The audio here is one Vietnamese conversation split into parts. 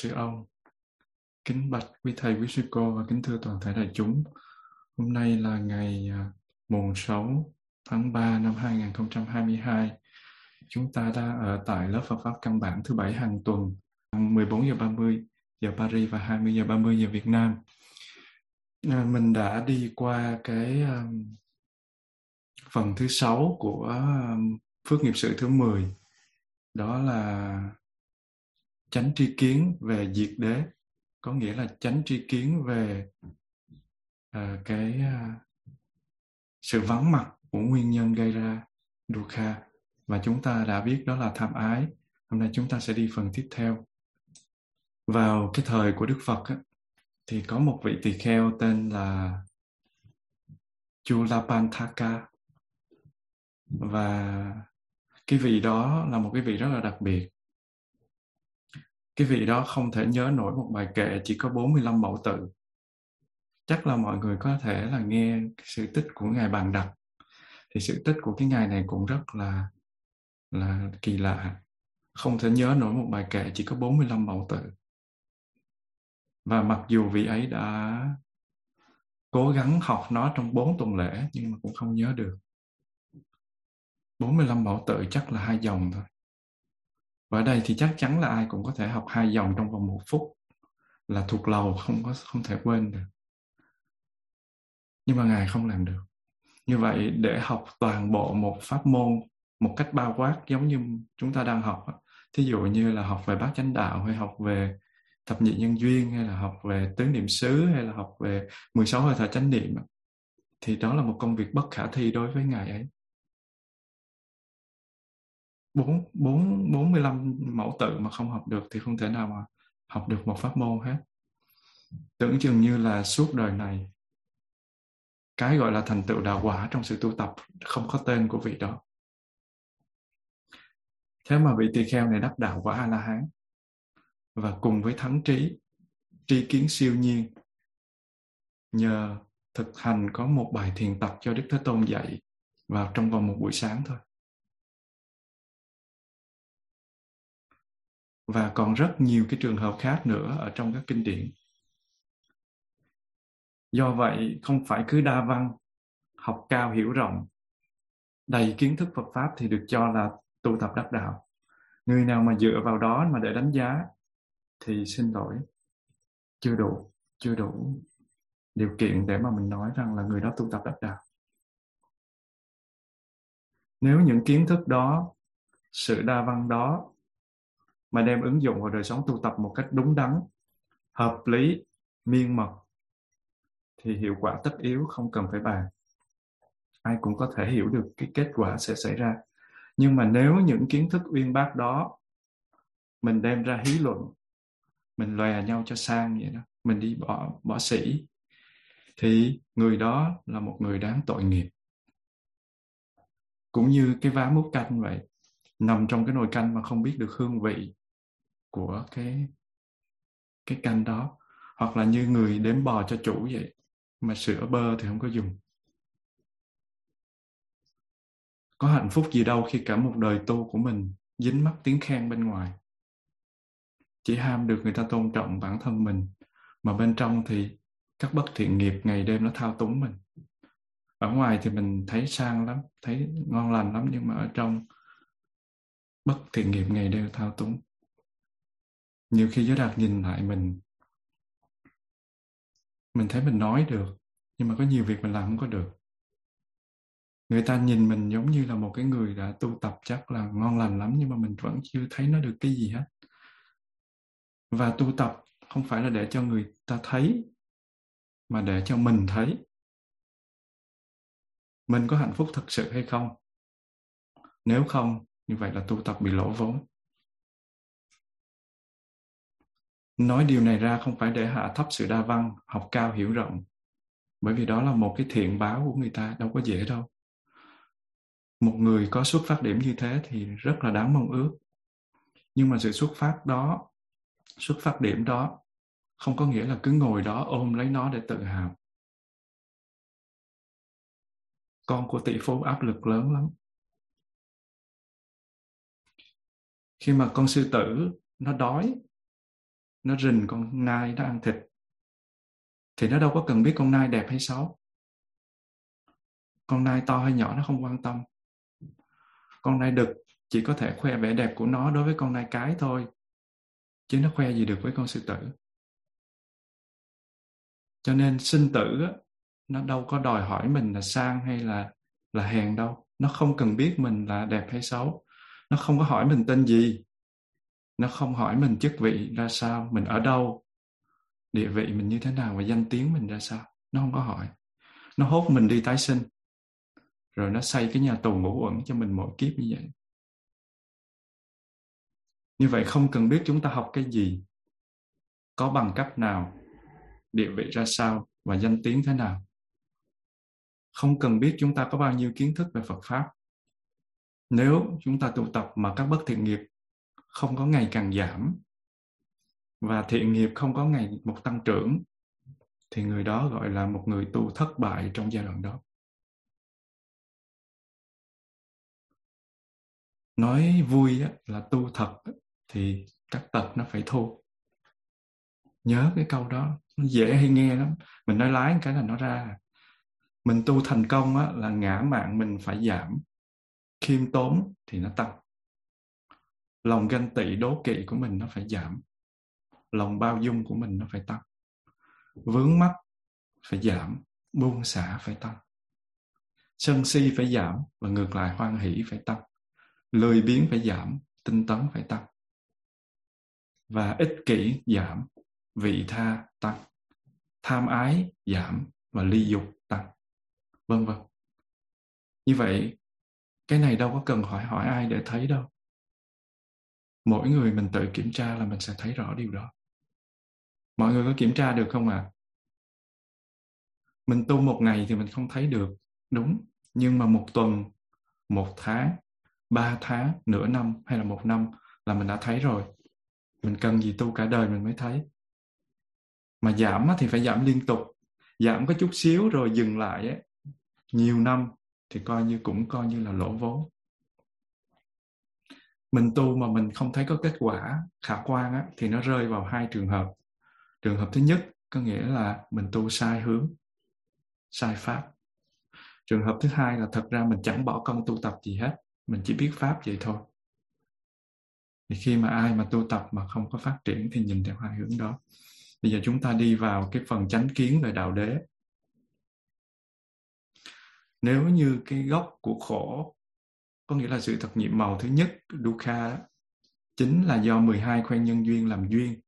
sư ông, kính bạch quý thầy, quý sư cô và kính thưa toàn thể đại chúng. Hôm nay là ngày à, mùng 6 tháng 3 năm 2022. Chúng ta đã ở tại lớp Phật pháp căn bản thứ bảy hàng tuần, 14 giờ 30 giờ Paris và 20 giờ 30 giờ Việt Nam. À, mình đã đi qua cái um, phần thứ sáu của um, phước nghiệp sự thứ 10 đó là tránh tri kiến về diệt đế. Có nghĩa là tránh tri kiến về uh, cái uh, sự vắng mặt của nguyên nhân gây ra dukkha. Và chúng ta đã biết đó là tham ái. Hôm nay chúng ta sẽ đi phần tiếp theo. Vào cái thời của đức phật á, thì có một vị tỳ kheo tên là Chulapanthaka và cái vị đó là một cái vị rất là đặc biệt cái vị đó không thể nhớ nổi một bài kệ, chỉ có 45 mẫu tự. Chắc là mọi người có thể là nghe sự tích của ngài bàn đặc thì sự tích của cái ngài này cũng rất là là kỳ lạ. Không thể nhớ nổi một bài kệ, chỉ có 45 mẫu tự. Và mặc dù vị ấy đã cố gắng học nó trong bốn tuần lễ, nhưng mà cũng không nhớ được. 45 mẫu tự chắc là hai dòng thôi và ở đây thì chắc chắn là ai cũng có thể học hai dòng trong vòng một phút là thuộc lầu, không có, không thể quên được. Nhưng mà ngài không làm được. Như vậy để học toàn bộ một pháp môn một cách bao quát giống như chúng ta đang học thí dụ như là học về bát chánh đạo hay học về thập nhị nhân duyên hay là học về tứ niệm xứ hay là học về 16 hơi thở chánh niệm thì đó là một công việc bất khả thi đối với ngài ấy bốn bốn bốn mươi lăm mẫu tự mà không học được thì không thể nào mà học được một pháp môn hết. Tưởng chừng như là suốt đời này, cái gọi là thành tựu đạo quả trong sự tu tập không có tên của vị đó. Thế mà vị tỳ kheo này đắc đạo quả a la hán và cùng với thắng trí tri kiến siêu nhiên, nhờ thực hành có một bài thiền tập cho đức thế tôn dạy vào trong vòng một buổi sáng thôi. Và còn rất nhiều cái trường hợp khác nữa ở trong các kinh điển. Do vậy, không phải cứ đa văn, học cao hiểu rộng, đầy kiến thức Phật pháp thì được cho là tu tập đắc đạo. Người nào mà dựa vào đó mà để đánh giá thì xin lỗi. Chưa đủ chưa đủ điều kiện để mà mình nói rằng là người đó tu tập đắc đạo. Nếu những kiến thức đó, sự đa văn đó mà đem ứng dụng vào đời sống tu tập một cách đúng đắn, hợp lý, miên mật, thì hiệu quả tất yếu, không cần phải bàn. Ai cũng có thể hiểu được cái kết quả sẽ xảy ra. Nhưng mà nếu những kiến thức uyên bác đó, mình đem ra hí luận, mình lòe nhau cho sang vậy đó, mình đi bỏ bỏ sĩ, thì người đó là một người đáng tội nghiệp. Cũng như cái vá múc canh vậy, nằm trong cái nồi canh mà không biết được hương vị của cái cái canh đó. Hoặc là như người đếm bò cho chủ vậy, mà sữa bơ thì không có dùng. Có hạnh phúc gì đâu khi cả một đời tu của mình dính mắc tiếng khen bên ngoài. Chỉ ham được người ta tôn trọng bản thân mình, mà bên trong thì các bất thiện nghiệp ngày đêm nó thao túng mình. Ở ngoài thì mình thấy sang lắm, thấy ngon lành lắm, nhưng mà ở trong bất thiện nghiệp ngày đêm thao túng nhiều khi giới đạt nhìn lại mình mình thấy mình nói được, nhưng mà có nhiều việc mình làm không có được. Người ta nhìn mình giống như là một cái người đã tu tập chắc là ngon lành lắm, nhưng mà mình vẫn chưa thấy nó được cái gì hết. Và tu tập không phải là để cho người ta thấy, mà để cho mình thấy. Mình có hạnh phúc thật sự hay không? Nếu không, như vậy là tu tập bị lỗ vốn. Nói điều này ra không phải để hạ thấp sự đa văn, học cao hiểu rộng. Bởi vì đó là một cái thiện báo của người ta, đâu có dễ đâu. Một người có xuất phát điểm như thế thì rất là đáng mong ước. Nhưng mà sự xuất phát đó, xuất phát điểm đó không có nghĩa là cứ ngồi đó ôm lấy nó để tự hào. Con của tỷ phú áp lực lớn lắm. Khi mà con sư tử nó đói nó rình con nai nó ăn thịt. Thì nó đâu có cần biết con nai đẹp hay xấu. Con nai to hay nhỏ nó không quan tâm. Con nai đực chỉ có thể khoe vẻ đẹp của nó đối với con nai cái thôi, chứ nó khoe gì được với con sư tử. Cho nên sinh tử nó đâu có đòi hỏi mình là sang hay là là hèn đâu. Nó không cần biết mình là đẹp hay xấu. Nó không có hỏi mình tên gì nó không hỏi mình chức vị ra sao, mình ở đâu, địa vị mình như thế nào và danh tiếng mình ra sao. Nó không có hỏi. Nó hốt mình đi tái sinh. Rồi nó xây cái nhà tù ngũ uẩn cho mình mỗi kiếp như vậy. Như vậy không cần biết chúng ta học cái gì, có bằng cấp nào, địa vị ra sao và danh tiếng thế nào. Không cần biết chúng ta có bao nhiêu kiến thức về phật pháp. Nếu chúng ta tụ tập mà các bất thiện nghiệp không có ngày càng giảm và thiện nghiệp không có ngày một tăng trưởng thì người đó gọi là một người tu thất bại trong giai đoạn đó. Nói vui là tu thật thì các tật nó phải thô nhớ cái câu đó nó dễ hay nghe lắm. Mình nói lái cái là nó ra. Mình tu thành công á, là ngã mạng mình phải giảm. Khiêm tốn thì nó tăng lòng ganh tị đố kỵ của mình nó phải giảm. Lòng bao dung của mình nó phải tăng. Vướng mắc phải giảm, buông xả phải tăng. Sân si phải giảm và ngược lại hoan hỷ phải tăng. Lười biếng phải giảm, tinh tấn phải tăng. Và ích kỷ giảm, vị tha tăng. Tham ái giảm và ly dục tăng. Vân vân. Như vậy, cái này đâu có cần hỏi hỏi ai để thấy đâu mỗi người mình tự kiểm tra là mình sẽ thấy rõ điều đó. Mọi người có kiểm tra được không ạ? À? mình tu một ngày thì mình không thấy được, đúng. Nhưng mà một tuần, một tháng, ba tháng, nửa năm hay là một năm là mình đã thấy rồi. Mình cần gì tu cả đời mình mới thấy. Mà giảm thì phải giảm liên tục. Giảm có chút xíu rồi dừng lại ấy. nhiều năm thì coi như cũng coi như là lỗ vốn mình tu mà mình không thấy có kết quả khả quan á, thì nó rơi vào hai trường hợp. Trường hợp thứ nhất có nghĩa là mình tu sai hướng sai pháp. Trường hợp thứ hai là thật ra mình chẳng bỏ công tu tập gì hết mình chỉ biết pháp vậy thôi. Thì khi mà ai mà tu tập mà không có phát triển thì nhìn theo hai hướng đó. Bây giờ chúng ta đi vào cái phần chánh kiến về đạo đế. Nếu như cái gốc của khổ có nghĩa là sự thật nhiệm màu thứ nhất dukkha chính là do 12 khoen nhân duyên làm duyên.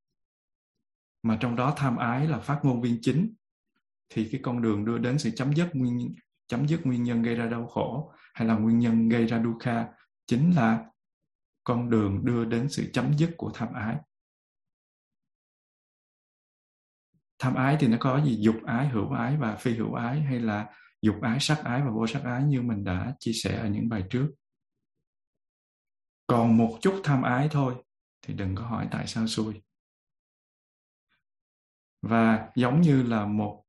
Mà trong đó tham ái là phát ngôn viên chính. Thì cái con đường đưa đến sự chấm dứt nguyên, chấm dứt nguyên nhân gây ra đau khổ hay là nguyên nhân gây ra dukkha chính là con đường đưa đến sự chấm dứt của tham ái. Tham ái thì nó có gì? Dục ái, hữu ái và phi hữu ái hay là dục ái, sắc ái và vô sắc ái như mình đã chia sẻ ở những bài trước còn một chút tham ái thôi, thì đừng có hỏi tại sao xui. Và giống như là một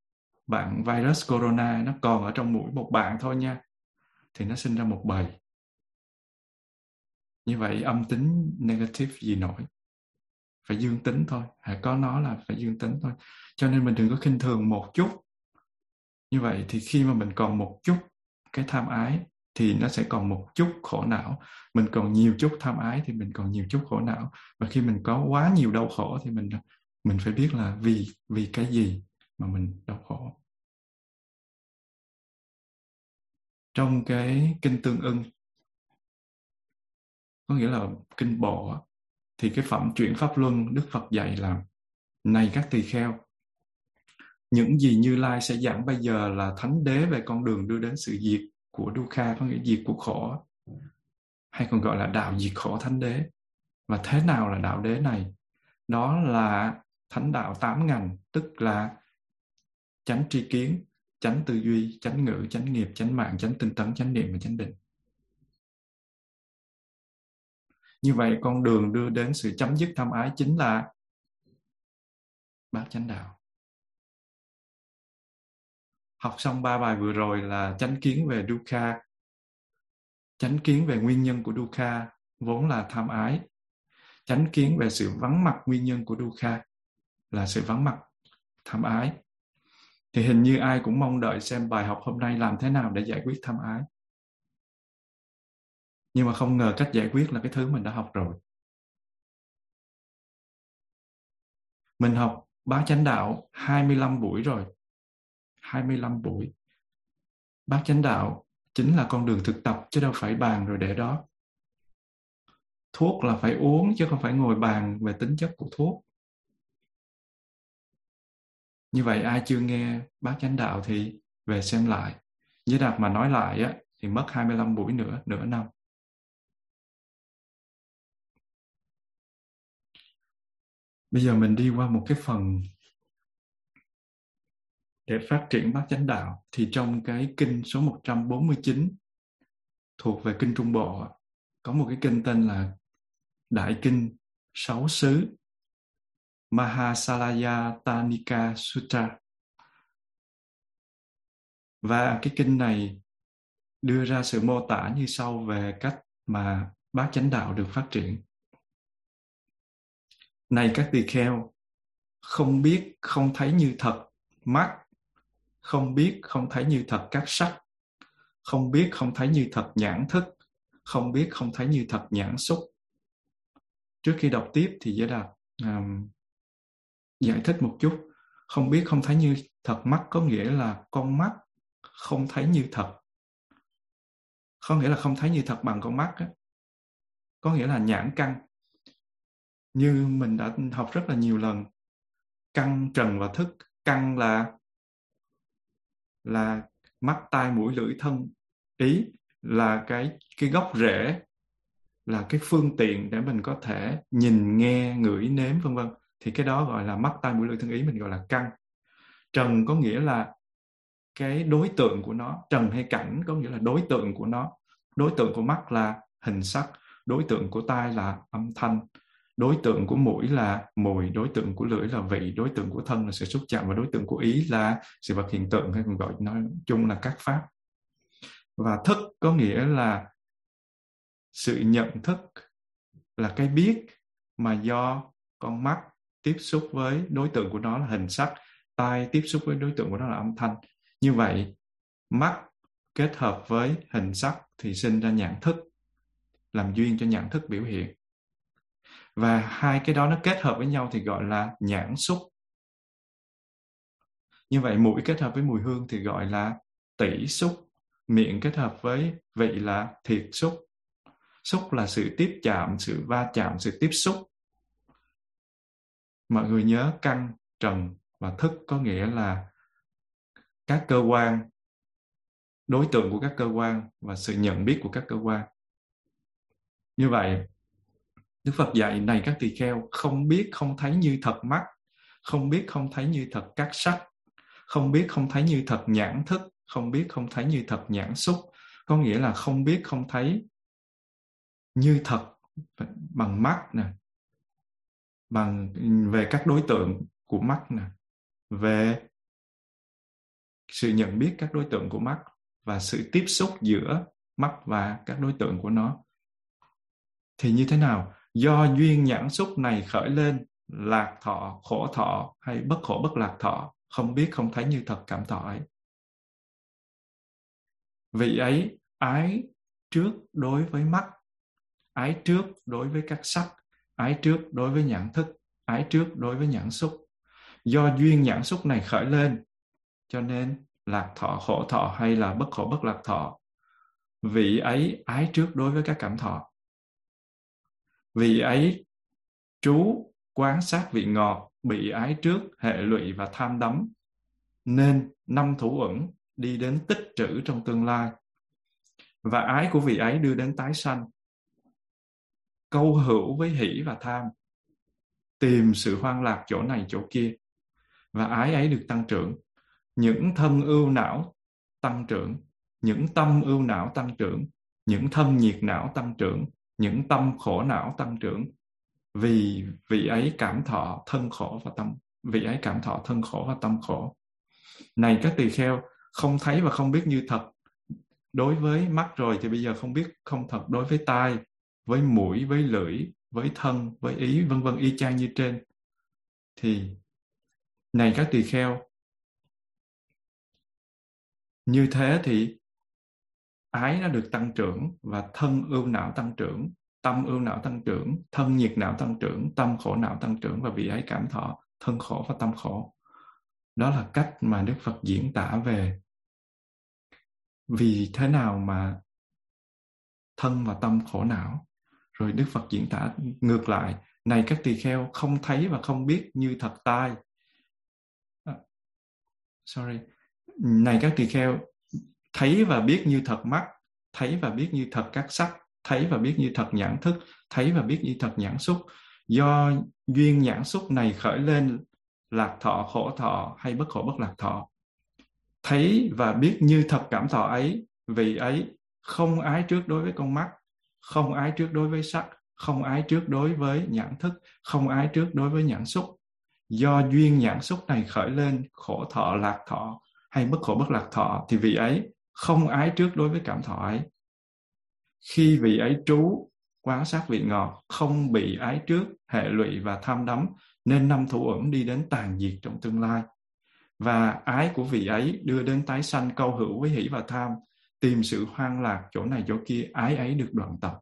bạn virus corona, nó còn ở trong mũi một bạn thôi nha, thì nó sinh ra một bầy. Như vậy âm tính negative gì nổi? Phải dương tính thôi hãy có nó là phải dương tính thôi. Cho nên mình đừng có khinh thường một chút. Như vậy thì khi mà mình còn một chút cái tham ái thì nó sẽ còn một chút khổ não. Mình còn nhiều chút tham ái thì mình còn nhiều chút khổ não. Và khi mình có quá nhiều đau khổ thì mình mình phải biết là vì vì cái gì mà mình đau khổ. Trong cái kinh tương ưng, có nghĩa là kinh bộ thì cái phẩm chuyển pháp luân đức phật dạy là, này các tỳ kheo, những gì như lai sẽ giảng bây giờ là thánh đế về con đường đưa đến sự diệt của dukkha có nghĩa diệt của khổ, hay còn gọi là đạo diệt khổ thánh đế. Và thế nào là đạo đế này? Đó là thánh đạo tám ngành, tức là chánh tri kiến, chánh tư duy, chánh ngữ, chánh nghiệp, chánh mạng, chánh tinh tấn, chánh niệm và chánh định. Như vậy con đường đưa đến sự chấm dứt tham ái chính là bát chánh đạo học xong ba bài vừa rồi là chánh kiến về dukkha. Chánh kiến về nguyên nhân của dukkha vốn là tham ái. Chánh kiến về sự vắng mặt nguyên nhân của dukkha là sự vắng mặt, tham ái. Thì hình như ai cũng mong đợi xem bài học hôm nay làm thế nào để giải quyết tham ái. Nhưng mà không ngờ cách giải quyết là cái thứ mình đã học rồi. Mình học bá chánh đạo 25 buổi rồi. 25 buổi. Bác chánh đạo chính là con đường thực tập chứ đâu phải bàn rồi để đó. Thuốc là phải uống chứ không phải ngồi bàn về tính chất của thuốc. Như vậy ai chưa nghe bác chánh đạo thì về xem lại. Như đạt mà nói lại á, thì mất 25 buổi nữa, nửa năm. Bây giờ mình đi qua một cái phần để phát triển bát chánh đạo thì trong cái kinh số 149 thuộc về kinh Trung Bộ có một cái kinh tên là Đại Kinh Sáu Xứ Mahasalaya Tanika Sutra và cái kinh này đưa ra sự mô tả như sau về cách mà bát chánh đạo được phát triển. Này các tỳ kheo, không biết không thấy như thật mắt không biết không thấy như thật các sắc. Không biết không thấy như thật nhãn thức. Không biết không thấy như thật nhãn xúc. Trước khi đọc tiếp thì giới đạt um, giải thích một chút. Không biết không thấy như thật mắt có nghĩa là con mắt không thấy như thật. Có nghĩa là không thấy như thật bằng con mắt á. có nghĩa là nhãn căn. Như mình đã học rất là nhiều lần căn trần và thức căn là là mắt, tai, mũi, lưỡi, thân. Ý là cái cái gốc rễ là cái phương tiện để mình có thể nhìn, nghe, ngửi, nếm, vân vân. Thì cái đó gọi là mắt, tai, mũi, lưỡi, thân. Ý mình gọi là căn trần có nghĩa là cái đối tượng của nó. Trần hay cảnh có nghĩa là đối tượng của nó. Đối tượng của mắt là hình sắc, đối tượng của tai là âm thanh đối tượng của mũi là mùi, đối tượng của lưỡi là vị, đối tượng của thân là sự xúc chạm và đối tượng của ý là sự vật hiện tượng hay còn gọi, nói chung là các pháp. Và thức có nghĩa là sự nhận thức là cái biết mà do con mắt tiếp xúc với đối tượng của nó là hình sắc, tai tiếp xúc với đối tượng của nó là âm thanh. Như vậy, mắt kết hợp với hình sắc thì sinh ra nhãn thức, làm duyên cho nhãn thức biểu hiện và hai cái đó nó kết hợp với nhau thì gọi là nhãn xúc. Như vậy mũi kết hợp với mùi hương thì gọi là tỷ xúc. Miệng kết hợp với vị là thiệt xúc. Xúc là sự tiếp chạm, sự va chạm, sự tiếp xúc. Mọi người nhớ căn trần và thức có nghĩa là các cơ quan, đối tượng của các cơ quan và sự nhận biết của các cơ quan. Như vậy Đức Phật dạy này các tỳ kheo không biết không thấy như thật mắt, không biết không thấy như thật các sắc, không biết không thấy như thật nhãn thức, không biết không thấy như thật nhãn xúc. Có nghĩa là không biết không thấy như thật bằng mắt nè, bằng về các đối tượng của mắt nè, về sự nhận biết các đối tượng của mắt và sự tiếp xúc giữa mắt và các đối tượng của nó thì như thế nào do duyên nhãn xúc này khởi lên, lạc thọ, khổ thọ hay bất khổ bất lạc thọ, không biết, không thấy như thật cảm thọ ấy. Vị ấy, ái trước đối với mắt, ái trước đối với các sắc, ái trước đối với nhãn thức, ái trước đối với nhãn xúc. Do duyên nhãn xúc này khởi lên, cho nên lạc thọ, khổ thọ hay là bất khổ bất lạc thọ, vị ấy ái trước đối với các cảm thọ vì ấy, chú quán sát vị ngọt bị ái trước hệ lụy và tham đắm, nên năm thủ ẩn đi đến tích trữ trong tương lai. Và ái của vị ấy đưa đến tái sanh. Câu hữu với hỷ và tham, tìm sự hoang lạc chỗ này chỗ kia. Và ái ấy được tăng trưởng. Những thân ưu não tăng trưởng, những tâm ưu não tăng trưởng, những thân nhiệt não tăng trưởng những tâm khổ não tăng trưởng. Vì vị ấy cảm thọ thân khổ và tâm, vị ấy cảm thọ thân khổ và tâm khổ. Này các tỳ kheo, không thấy và không biết như thật. Đối với mắt rồi thì bây giờ không biết không thật. Đối với tai, với mũi, với lưỡi, với thân, với ý, vân vân, y chang như trên. Thì, này các tỳ kheo, như thế thì ái nó được tăng trưởng và thân ưu não tăng trưởng, tâm ưu não tăng trưởng, thân nhiệt não tăng trưởng, tâm khổ não tăng trưởng và vị ấy cảm thọ, thân khổ và tâm khổ. Đó là cách mà đức phật diễn tả về vì thế nào mà thân và tâm khổ não. Rồi đức phật diễn tả ngược lại, này các tỳ kheo, không thấy và không biết như thật tai. À, sorry. Này các tỳ kheo thấy và biết như thật mắt, thấy và biết như thật các sắc, thấy và biết như thật nhãn thức, thấy và biết như thật nhãn xúc. Do duyên nhãn xúc này khởi lên lạc thọ, khổ thọ hay bất khổ bất lạc thọ. Thấy và biết như thật cảm thọ ấy vì ấy không ái trước đối với con mắt, không ái trước đối với sắc, không ái trước đối với nhãn thức, không ái trước đối với nhãn xúc. Do duyên nhãn xúc này khởi lên khổ thọ, lạc thọ hay bất khổ bất lạc thọ thì vị ấy không ái trước đối với cảm thọ ấy khi vị ấy trú quán sát vị ngọt, không bị ái trước hệ lụy và tham đắm, nên năm thủ ẩn đi đến tàn diệt trong tương lai. Và ái của vị ấy đưa đến tái sanh câu hữu với hỷ và tham, tìm sự hoang lạc chỗ này chỗ kia, ái ấy được đoạn tận.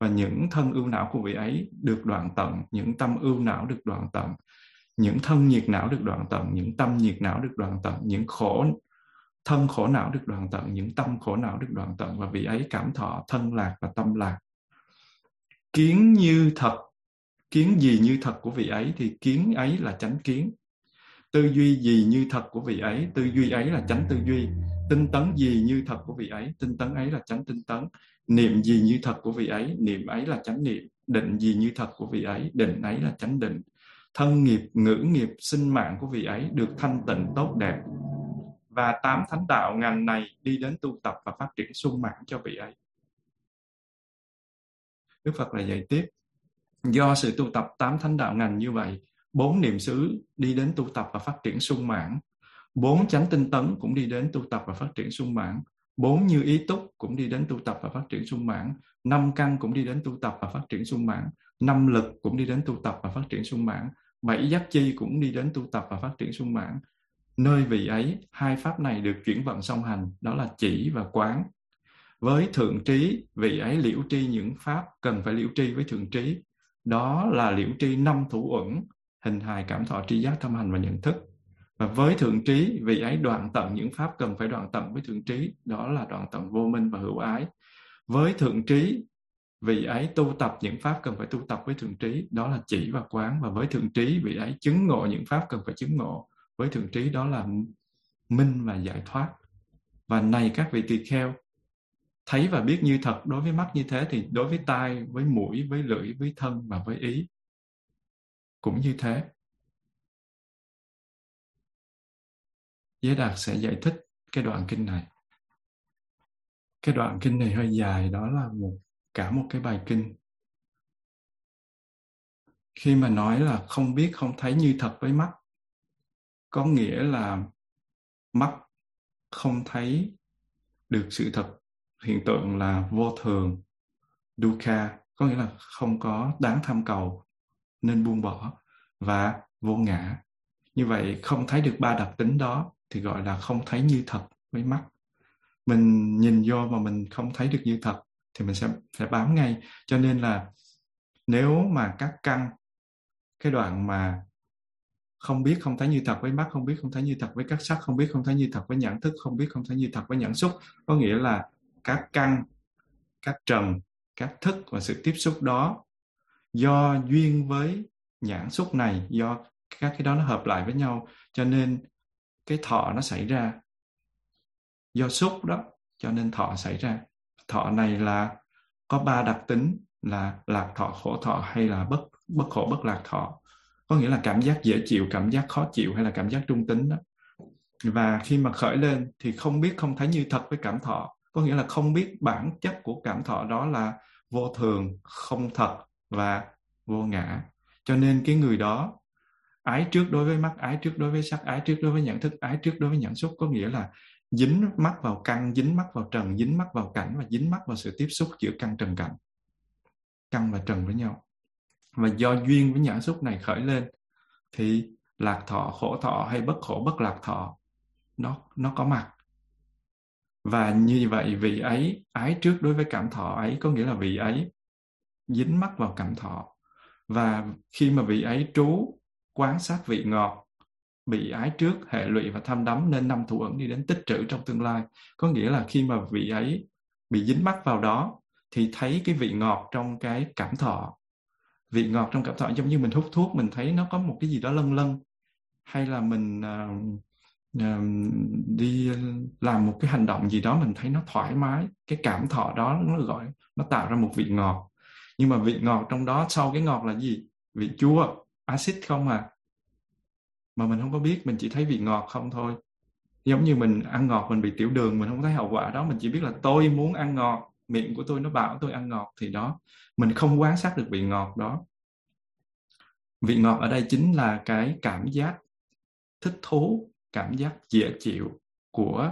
Và những thân ưu não của vị ấy được đoạn tận, những tâm ưu não được đoạn tận, những thân nhiệt não được đoạn tận, những tâm nhiệt não được đoạn tận, những khổ thân khổ não được đoạn tận, những tâm khổ não được đoạn tận, và vị ấy cảm thọ thân lạc và tâm lạc. Kiến như thật, kiến gì như thật của vị ấy thì kiến ấy là chánh kiến. Tư duy gì như thật của vị ấy, tư duy ấy là chánh tư duy. Tinh tấn gì như thật của vị ấy, tinh tấn ấy là chánh tinh tấn. Niệm gì như thật của vị ấy, niệm ấy là chánh niệm. Định gì như thật của vị ấy, định ấy là chánh định. Thân nghiệp, ngữ nghiệp, sinh mạng của vị ấy được thanh tịnh tốt đẹp và tám thánh đạo ngành này đi đến tu tập và phát triển sung mãn cho vị ấy. Đức Phật là dạy tiếp, do sự tu tập tám thánh đạo ngành như vậy, bốn niệm xứ đi đến tu tập và phát triển sung mãn, bốn chánh tinh tấn cũng đi đến tu tập và phát triển sung mãn, bốn như ý túc cũng đi đến tu tập và phát triển sung mãn, năm căn cũng đi đến tu tập và phát triển sung mãn, năm lực cũng đi đến tu tập và phát triển sung mãn, bảy giác chi cũng đi đến tu tập và phát triển sung mãn nơi vị ấy, hai pháp này được chuyển vận song hành, đó là chỉ và quán. Với thượng trí, vị ấy liễu tri những pháp cần phải liễu tri với thượng trí. Đó là liễu tri năm thủ uẩn, hình hài cảm thọ tri giác thâm hành và nhận thức. Và với thượng trí, vị ấy đoạn tận những pháp cần phải đoạn tận với thượng trí, đó là đoạn tận vô minh và hữu ái. Với thượng trí, vị ấy tu tập những pháp cần phải tu tập với thượng trí, đó là chỉ và quán. Và với thượng trí, vị ấy chứng ngộ những pháp cần phải chứng ngộ với thượng trí đó là minh và giải thoát và này các vị tỳ kheo thấy và biết như thật đối với mắt như thế thì đối với tai với mũi với lưỡi với thân và với ý cũng như thế Giới Đạt sẽ giải thích cái đoạn kinh này. Cái đoạn kinh này hơi dài, đó là một cả một cái bài kinh. Khi mà nói là không biết, không thấy như thật với mắt, có nghĩa là mắt không thấy được sự thật. Hiện tượng là vô thường, dukkha, có nghĩa là không có đáng tham cầu nên buông bỏ và vô ngã. Như vậy không thấy được ba đặc tính đó thì gọi là không thấy như thật với mắt. Mình nhìn vô mà mình không thấy được như thật thì mình sẽ sẽ bám ngay. Cho nên là nếu mà các căn cái đoạn mà không biết, không thấy như thật với mắt, không biết, không thấy như thật với các sắc, không biết, không thấy như thật với nhãn thức, không biết, không thấy như thật với nhãn xúc. Có nghĩa là các căn, các trần, các thức và sự tiếp xúc đó do duyên với nhãn xúc này, do các cái đó nó hợp lại với nhau, cho nên cái thọ nó xảy ra do xúc đó, cho nên thọ xảy ra. Thọ này là có ba đặc tính, là lạc thọ, khổ thọ hay là bất bất khổ bất lạc thọ có nghĩa là cảm giác dễ chịu, cảm giác khó chịu hay là cảm giác trung tính đó. Và khi mà khởi lên thì không biết, không thấy như thật với cảm thọ. Có nghĩa là không biết bản chất của cảm thọ đó là vô thường, không thật và vô ngã. Cho nên cái người đó, ái trước đối với mắt, ái trước đối với sắc, ái trước đối với nhận thức, ái trước đối với nhận xúc, có nghĩa là dính mắt vào căn, dính mắt vào trần, dính mắt vào cảnh và dính mắt vào sự tiếp xúc giữa căn trần cảnh. Căn và trần với nhau và do duyên với nhãn xúc này khởi lên, thì lạc thọ khổ thọ hay bất khổ bất lạc thọ, nó nó có mặt. Và như vậy vị ấy, ái trước đối với cảm thọ ấy, có nghĩa là vị ấy dính mắc vào cảm thọ. Và khi mà vị ấy trú, quán sát vị ngọt bị ái trước, hệ lụy và tham đắm nên năm thủ ẩn đi đến tích trữ trong tương lai. Có nghĩa là khi mà vị ấy bị dính mắc vào đó, thì thấy cái vị ngọt trong cái cảm thọ vị ngọt trong cảm thọ giống như mình hút thuốc mình thấy nó có một cái gì đó lân lân hay là mình uh, uh, đi làm một cái hành động gì đó mình thấy nó thoải mái cái cảm thọ đó nó gọi nó tạo ra một vị ngọt. Nhưng mà vị ngọt trong đó sau cái ngọt là gì? Vị chua axit không à? Mà mình không có biết mình chỉ thấy vị ngọt không thôi. Giống như mình ăn ngọt mình bị tiểu đường mình không thấy hậu quả đó mình chỉ biết là tôi muốn ăn ngọt miệng của tôi nó bảo tôi ăn ngọt thì đó, mình không quan sát được vị ngọt đó. Vị ngọt ở đây chính là cái cảm giác thích thú, cảm giác dễ chịu của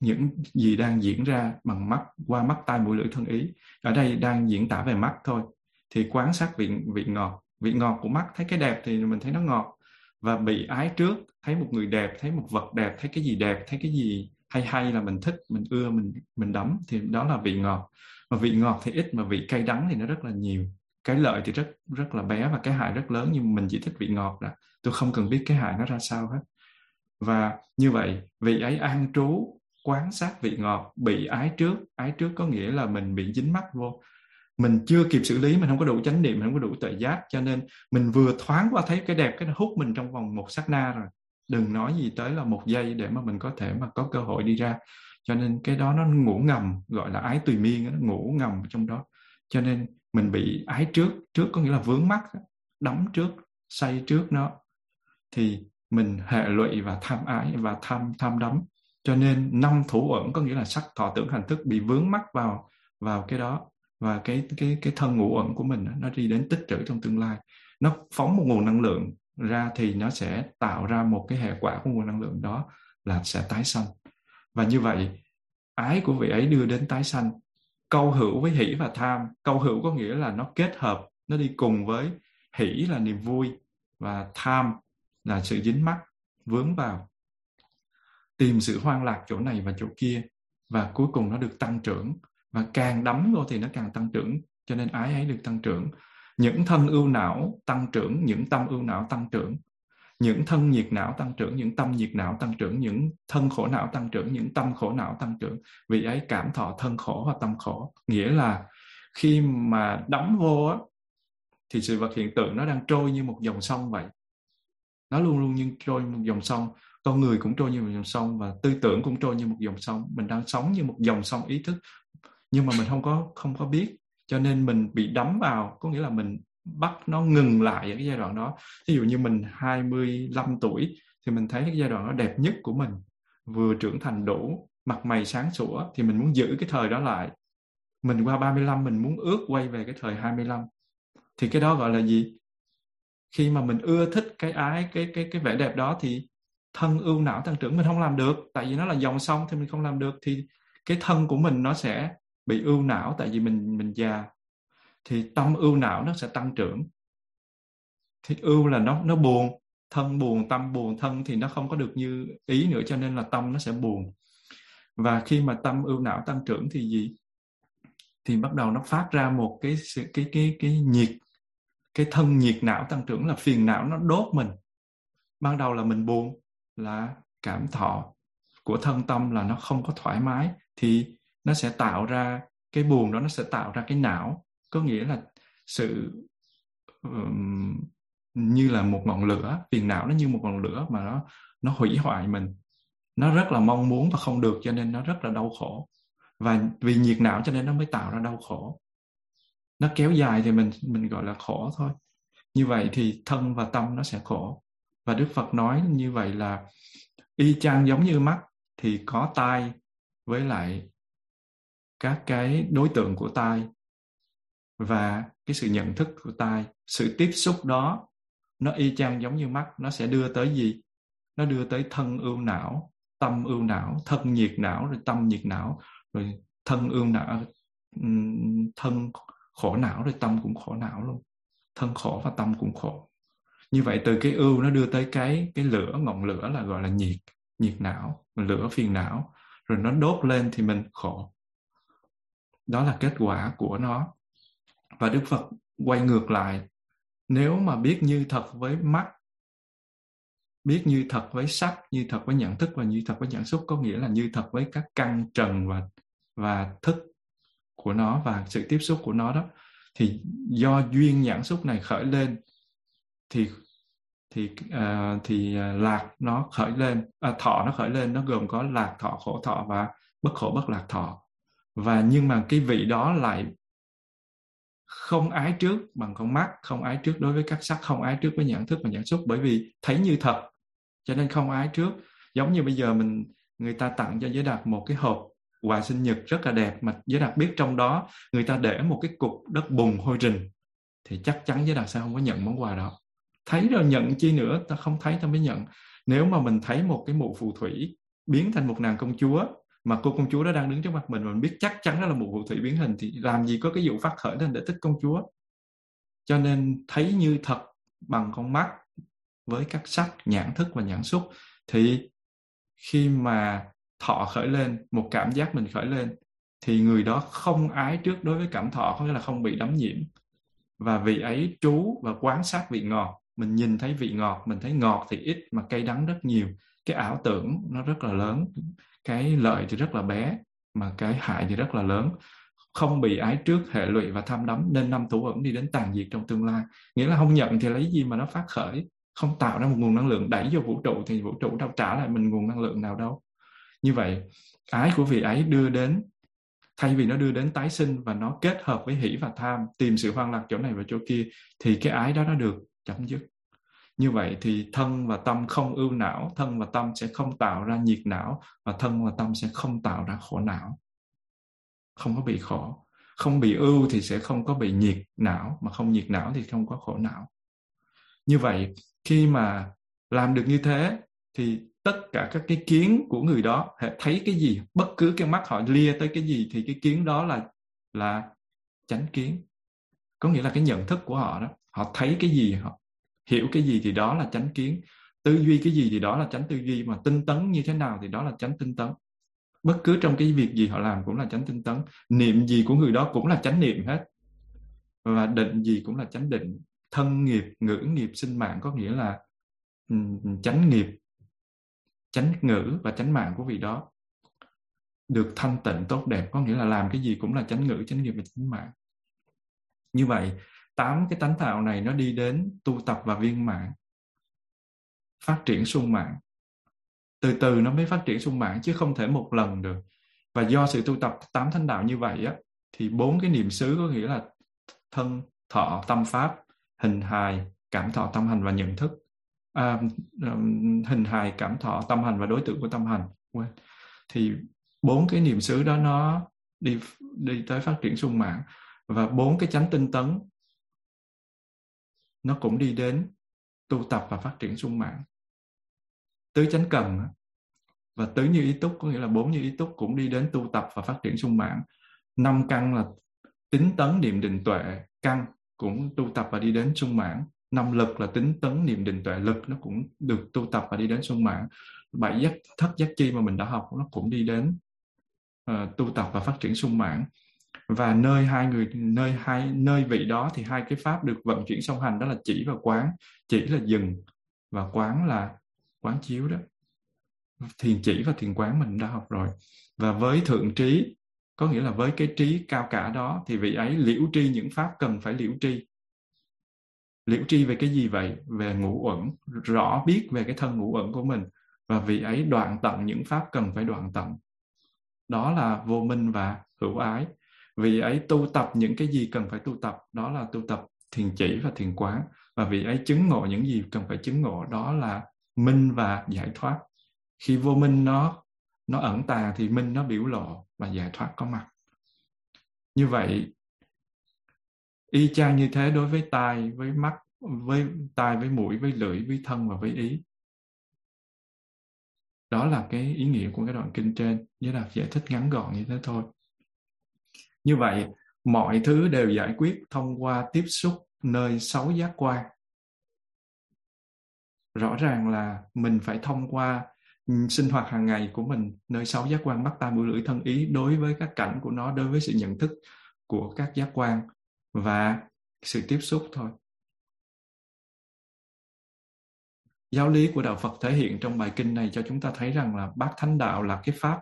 những gì đang diễn ra bằng mắt, qua mắt tai mũi lưỡi thân ý. Ở đây đang diễn tả về mắt thôi, thì quán sát vị vị ngọt vị ngọt của mắt thấy cái đẹp thì mình thấy nó ngọt. Và bị ái trước, thấy một người đẹp, thấy một vật đẹp, thấy cái gì đẹp, thấy cái gì hay hay là mình thích, mình ưa, mình mình đắm thì đó là vị ngọt. Mà vị ngọt thì ít, mà vị cay đắng thì nó rất là nhiều. Cái lợi thì rất rất là bé và cái hại rất lớn, nhưng mình chỉ thích vị ngọt là tôi không cần biết cái hại nó ra sao hết. Và như vậy, vị ấy an trú, quán sát vị ngọt, bị ái trước. Ái trước có nghĩa là mình bị dính mắc vô. Mình chưa kịp xử lý, mình không có đủ chánh niệm, mình không có đủ tự giác, cho nên mình vừa thoáng qua thấy cái đẹp, cái nó hút mình trong vòng một sát na rồi đừng nói gì tới là một giây để mà mình có thể mà có cơ hội đi ra. Cho nên cái đó nó ngủ ngầm, gọi là ái tùy miên nó ngủ ngầm trong đó. Cho nên mình bị ái trước trước có nghĩa là vướng mắt đóng trước, say trước nó, thì mình hệ lụy và tham ái và tham tham đắm. Cho nên năm thủ ẩn có nghĩa là sắc thọ tưởng hành thức bị vướng mắc vào vào cái đó. Và cái cái cái thân ngũ ẩn của mình nó đi đến tích trữ trong tương lai. Nó phóng một nguồn năng lượng ra thì nó sẽ tạo ra một cái hệ quả của nguồn năng lượng đó là sẽ tái sanh. Và như vậy, ái của vị ấy đưa đến tái sanh. Câu hữu với hỷ và tham. Câu hữu có nghĩa là nó kết hợp, nó đi cùng với hỷ là niềm vui và tham là sự dính mắc, vướng vào. Tìm sự hoang lạc chỗ này và chỗ kia và cuối cùng nó được tăng trưởng. Và càng đắm vô thì nó càng tăng trưởng, cho nên ái ấy được tăng trưởng những thân ưu não tăng trưởng, những tâm ưu não tăng trưởng. Những thân nhiệt não tăng trưởng, những tâm nhiệt não tăng trưởng. Những thân khổ não tăng trưởng, những tâm khổ não tăng trưởng. Vì ấy cảm thọ thân khổ và tâm khổ. Nghĩa là khi mà đắm vô á, thì sự vật hiện tượng nó đang trôi như một dòng sông vậy. Nó luôn luôn như trôi một dòng sông. Con người cũng trôi như một dòng sông và tư tưởng cũng trôi như một dòng sông. Mình đang sống như một dòng sông ý thức. Nhưng mà mình không có không có biết cho nên mình bị đắm vào, có nghĩa là mình bắt nó ngừng lại ở cái giai đoạn đó. Ví dụ như mình 25 tuổi thì mình thấy cái giai đoạn đó đẹp nhất của mình, vừa trưởng thành đủ, mặt mày sáng sủa thì mình muốn giữ cái thời đó lại. Mình qua 35 mình muốn ước quay về cái thời 25 thì cái đó gọi là gì? Khi mà mình ưa thích cái ái, cái cái cái vẻ đẹp đó thì thân ưu não tăng trưởng, mình không làm được. Tại vì nó là dòng sông thì mình không làm được. Thì cái thân của mình nó sẽ bị ưu não tại vì mình mình già thì tâm ưu não nó sẽ tăng trưởng. Thì ưu là nó nó buồn thân buồn tâm buồn thân thì nó không có được như ý nữa cho nên là tâm nó sẽ buồn. Và khi mà tâm ưu não tăng trưởng thì gì? Thì bắt đầu nó phát ra một cái cái cái cái, cái nhiệt cái thân nhiệt não tăng trưởng là phiền não nó đốt mình. Ban đầu là mình buồn là cảm thọ của thân tâm là nó không có thoải mái thì nó sẽ tạo ra cái buồn đó nó sẽ tạo ra cái não. Có nghĩa là sự um, như là một ngọn lửa phiền não nó như một ngọn lửa mà nó nó hủy hoại mình. Nó rất là mong muốn và không được cho nên nó rất là đau khổ. Và vì nhiệt não cho nên nó mới tạo ra đau khổ. Nó kéo dài thì mình mình gọi là khổ thôi. Như vậy thì thân và tâm nó sẽ khổ. Và đức phật nói như vậy là y chang giống như mắt thì có tai với lại các cái đối tượng của tai và cái sự nhận thức của tai, sự tiếp xúc đó, nó y chang giống như mắt, nó sẽ đưa tới gì? Nó đưa tới thân ưu não, tâm ưu não, thân nhiệt não, rồi tâm nhiệt não, rồi thân ưu não thân khổ não, rồi tâm cũng khổ não luôn. Thân khổ và tâm cũng khổ. Như vậy từ cái ưu nó đưa tới cái cái lửa, ngọn lửa là gọi là nhiệt nhiệt não, lửa phiền não. Rồi nó đốt lên thì mình khổ đó là kết quả của nó. Và đức phật quay ngược lại nếu mà biết như thật với mắt biết như thật với sắc như thật với nhận thức và như thật với nhận xúc có nghĩa là như thật với các căn trần và và thức của nó và sự tiếp xúc của nó đó thì do duyên nhãn xúc này khởi lên thì thì uh, thì à, lạc nó khởi lên à, thọ nó khởi lên nó gồm có lạc thọ khổ thọ và bất khổ bất lạc thọ và nhưng mà cái vị đó lại không ái trước bằng con mắt, không ái trước đối với các sắc, không ái trước với nhận thức và nhận xúc, bởi vì thấy như thật, cho nên không ái trước. Giống như bây giờ mình, người ta tặng cho giới đạt một cái hộp quà sinh nhật rất là đẹp mà giới đạt biết trong đó người ta để một cái cục đất bùn hôi rình, thì chắc chắn giới đạt sẽ không có nhận món quà đó. Thấy rồi nhận chi nữa, ta không thấy, ta mới nhận. Nếu mà mình thấy một cái mụ phù thủy biến thành một nàng công chúa mà cô công chúa đó đang đứng trước mặt mình mình biết chắc chắn đó là một phù thủy biến hình thì làm gì có cái vụ phát khởi lên để thích công chúa. Cho nên thấy như thật bằng con mắt với các sắc, nhãn thức và nhãn xúc thì khi mà thọ khởi lên, một cảm giác mình khởi lên thì người đó không ái trước đối với cảm thọ, có nghĩa là không bị đắm nhiễm. Và vị ấy trú và quan sát vị ngọt, mình nhìn thấy vị ngọt, mình thấy ngọt thì ít mà cay đắng rất nhiều. Cái ảo tưởng nó rất là lớn cái lợi thì rất là bé, mà cái hại thì rất là lớn. Không bị ái trước, hệ lụy và tham đắm, nên năm thủ ẩn đi đến tàn diệt trong tương lai. Nghĩa là không nhận thì lấy gì mà nó phát khởi? Không tạo ra một nguồn năng lượng, đẩy vô vũ trụ thì vũ trụ đâu trả lại mình nguồn năng lượng nào đâu. Như vậy, ái của vị ấy đưa đến, thay vì nó đưa đến tái sinh và nó kết hợp với hỷ và tham, tìm sự hoan lạc chỗ này và chỗ kia, thì cái ái đó nó được chấm dứt như vậy thì thân và tâm không ưu não, thân và tâm sẽ không tạo ra nhiệt não và thân và tâm sẽ không tạo ra khổ não. Không có bị khổ. Không bị ưu thì sẽ không có bị nhiệt não, mà không nhiệt não thì không có khổ não. Như vậy, khi mà làm được như thế, thì tất cả các cái kiến của người đó thấy cái gì, bất cứ cái mắt họ lia tới cái gì, thì cái kiến đó là là chánh kiến. Có nghĩa là cái nhận thức của họ đó, họ thấy cái gì, họ hiểu cái gì thì đó là chánh kiến. Tư duy cái gì thì đó là chánh tư duy, mà tinh tấn như thế nào thì đó là chánh tinh tấn. Bất cứ trong cái việc gì họ làm cũng là chánh tinh tấn. Niệm gì của người đó cũng là chánh niệm hết. Và định gì cũng là chánh định. Thân nghiệp, ngữ nghiệp, sinh mạng có nghĩa là ừ, chánh nghiệp, chánh ngữ và chánh mạng của vị đó. Được thanh tịnh tốt đẹp có nghĩa là làm cái gì cũng là chánh ngữ, chánh nghiệp và chánh mạng. Như vậy tám cái tánh tạo này nó đi đến tu tập và viên mạng phát triển sung mạng từ từ nó mới phát triển sung mạng chứ không thể một lần được. Và do sự tu tập tám thánh đạo như vậy á thì bốn cái niệm xứ có nghĩa là thân thọ tâm pháp hình hài cảm thọ tâm hành và nhận thức. À, hình hài cảm thọ tâm hành và đối tượng của tâm hành. Quên. Thì bốn cái niệm xứ đó nó đi đi tới phát triển sung mạng và bốn cái chánh tinh tấn nó cũng đi đến tu tập và phát triển sung mãn tứ chánh cần và tứ như ý túc có nghĩa là bốn như ý túc cũng đi đến tu tập và phát triển sung mãn năm căn là tính tấn niệm định tuệ căn cũng tu tập và đi đến sung mãn năm lực là tính tấn niệm định tuệ lực nó cũng được tu tập và đi đến sung mãn bảy giác thất giác chi mà mình đã học nó cũng đi đến uh, tu tập và phát triển sung mãn và nơi hai người, nơi hai, nơi vị đó thì hai cái pháp được vận chuyển song hành đó là chỉ và quán. Chỉ là dừng và quán là quán chiếu đó. Thiền chỉ và thiền quán mình đã học rồi. Và với thượng trí, có nghĩa là với cái trí cao cả đó thì vị ấy liễu tri những pháp cần phải liễu tri. Liễu tri về cái gì vậy? Về ngũ uẩn, rõ biết về cái thân ngũ uẩn của mình. Và vị ấy đoạn tận những pháp cần phải đoạn tận. Đó là vô minh và hữu ái vị ấy tu tập những cái gì cần phải tu tập, đó là tu tập thiền chỉ và thiền quán. Và vị ấy chứng ngộ những gì cần phải chứng ngộ, đó là minh và giải thoát. Khi vô minh nó nó ẩn tàng thì minh nó biểu lộ và giải thoát có mặt. Như vậy, y chang như thế đối với tai, với mắt, với tai, với mũi, với lưỡi, với thân và với ý. Đó là cái ý nghĩa của cái đoạn kinh trên. Với là giải thích ngắn gọn như thế thôi như vậy, mọi thứ đều giải quyết thông qua tiếp xúc nơi sáu giác quan. Rõ ràng là mình phải thông qua sinh hoạt hàng ngày của mình, nơi sáu giác quan mắt tai mũi lưỡi, thân, ý đối với các cảnh của nó, đối với sự nhận thức của các giác quan và sự tiếp xúc thôi. Giáo lý của đạo Phật thể hiện trong bài kinh này cho chúng ta thấy rằng là bát thánh đạo là cái pháp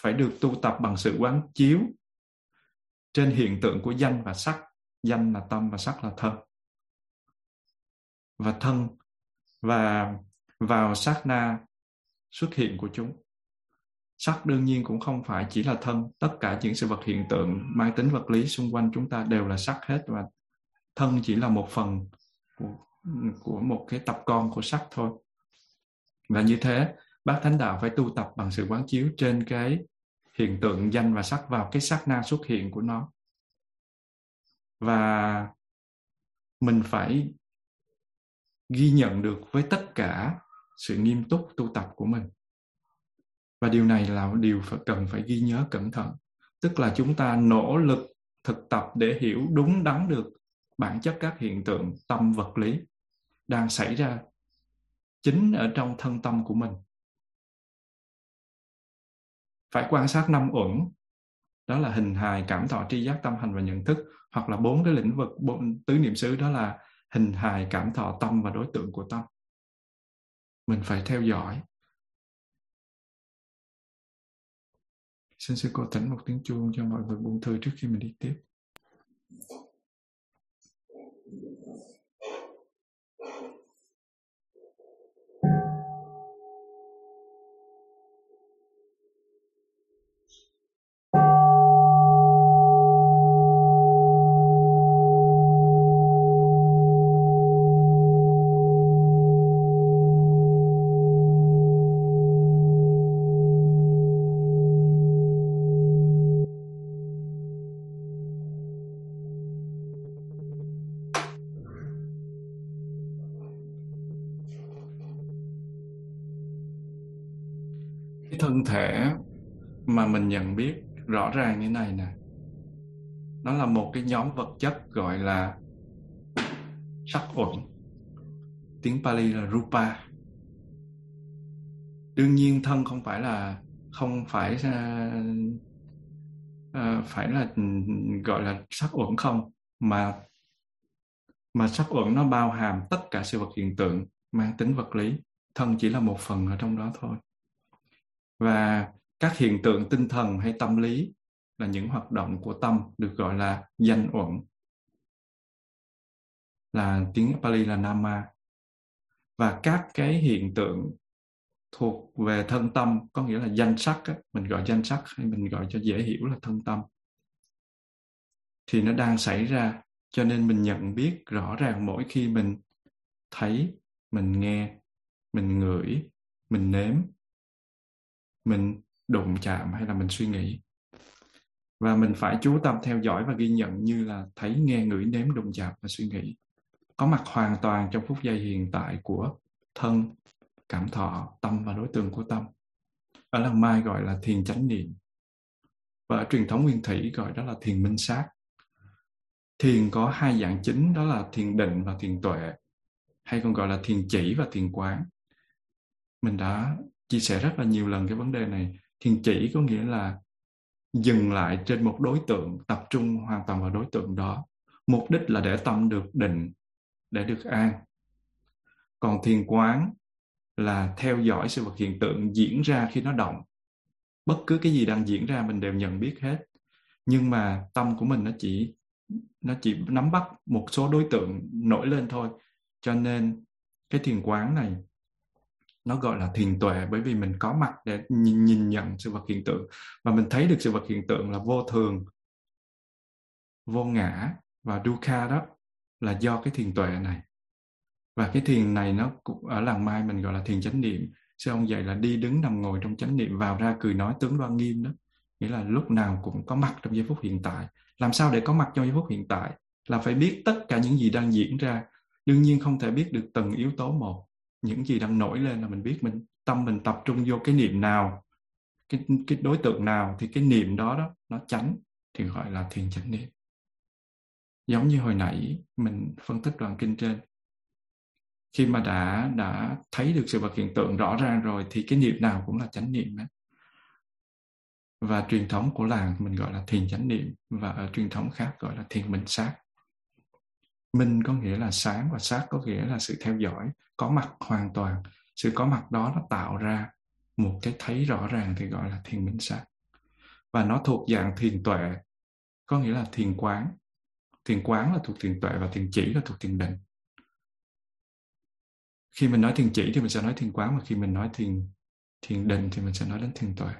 phải được tu tập bằng sự quán chiếu trên hiện tượng của danh và sắc danh là tâm và sắc là thân. Và thân và vào sát na xuất hiện của chúng. Sắc đương nhiên cũng không phải chỉ là thân. Tất cả những sự vật hiện tượng mang tính vật lý xung quanh chúng ta đều là sắc hết và thân chỉ là một phần của, của một cái tập con của sắc thôi. Và như thế bác thánh đạo phải tu tập bằng sự quán chiếu trên cái hiện tượng danh và sắc vào cái sát na xuất hiện của nó. Và mình phải ghi nhận được với tất cả sự nghiêm túc tu tập của mình. Và điều này là điều phải, cần phải ghi nhớ cẩn thận. Tức là chúng ta nỗ lực thực tập để hiểu đúng đắn được bản chất các hiện tượng tâm vật lý đang xảy ra chính ở trong thân tâm của mình phải quan sát năm uẩn. Đó là hình hài cảm thọ tri giác tâm hành và nhận thức, hoặc là bốn cái lĩnh vực, bốn tứ niệm xứ, đó là hình hài cảm thọ tâm và đối tượng của tâm. Mình phải theo dõi. Xin sư cô tỉnh một tiếng chuông cho mọi người buông thư trước khi mình đi tiếp. Mình nhận biết rõ ràng như này nè. Nó là một cái nhóm vật chất gọi là sắc uẩn tiếng Pali là rupa. Đương nhiên thân không phải là không phải uh, uh, phải là gọi là sắc uẩn không mà mà sắc uẩn nó bao hàm tất cả sự vật hiện tượng mang tính vật lý thân chỉ là một phần ở trong đó thôi. Và các hiện tượng tinh thần hay tâm lý là những hoạt động của tâm được gọi là danh uẩn. Là tiếng Pali là Nama và các cái hiện tượng thuộc về thân tâm có nghĩa là danh sắc á, mình gọi danh sắc hay mình gọi cho dễ hiểu là thân tâm thì nó đang xảy ra. Cho nên mình nhận biết rõ ràng mỗi khi mình thấy mình nghe mình ngửi mình nếm mình đụng chạm hay là mình suy nghĩ. Và mình phải chú tâm theo dõi và ghi nhận như là thấy nghe ngửi nếm đụng chạm và suy nghĩ. Có mặt hoàn toàn trong phút giây hiện tại của thân, cảm thọ, tâm và đối tượng của tâm. Ở làng mai gọi là thiền chánh niệm. Và ở truyền thống nguyên thủy gọi đó là thiền minh sát. Thiền có hai dạng chính, đó là thiền định và thiền tuệ, hay còn gọi là thiền chỉ và thiền quán. Mình đã chia sẻ rất là nhiều lần cái vấn đề này thiền chỉ có nghĩa là dừng lại trên một đối tượng, tập trung hoàn toàn vào đối tượng đó. Mục đích là để tâm được định, để được an. Còn thiền quán là theo dõi sự vật hiện tượng diễn ra khi nó động. Bất cứ cái gì đang diễn ra mình đều nhận biết hết. Nhưng mà tâm của mình nó chỉ nó chỉ nắm bắt một số đối tượng nổi lên thôi. Cho nên cái thiền quán này nó gọi là thiền tuệ bởi vì mình có mặt để nhìn, nhìn nhận sự vật hiện tượng. Và mình thấy được sự vật hiện tượng là vô thường vô ngã và dukkha đó là do cái thiền tuệ này. Và cái thiền này nó cũng ở làng mai mình gọi là thiền chánh niệm. Sư ông dạy là đi đứng nằm ngồi trong chánh niệm vào ra cười nói tướng đoan nghiêm đó. Nghĩa là lúc nào cũng có mặt trong giây phút hiện tại. Làm sao để có mặt trong giây phút hiện tại? Là phải biết tất cả những gì đang diễn ra. Đương nhiên không thể biết được từng yếu tố một những gì đang nổi lên là mình biết mình, tâm mình tập trung vô cái niệm nào, cái cái đối tượng nào thì cái niệm đó đó nó tránh thì gọi là thiền chánh niệm. Giống như hồi nãy mình phân tích đoạn kinh trên. Khi mà đã đã thấy được sự vật hiện tượng rõ ràng rồi thì cái niệm nào cũng là chánh niệm đó. và truyền thống của làng mình gọi là thiền chánh niệm và ở truyền thống khác gọi là thiền minh sát minh có nghĩa là sáng và sát, có nghĩa là sự theo dõi, có mặt hoàn toàn. Sự có mặt đó nó tạo ra một cái thấy rõ ràng thì gọi là thiền minh sát. Và nó thuộc dạng thiền tuệ, có nghĩa là thiền quán. Thiền quán là thuộc thiền tuệ và thiền chỉ là thuộc thiền định. Khi mình nói thiền chỉ thì mình sẽ nói thiền quán, mà khi mình nói thiền thiền định thì mình sẽ nói đến thiền tuệ.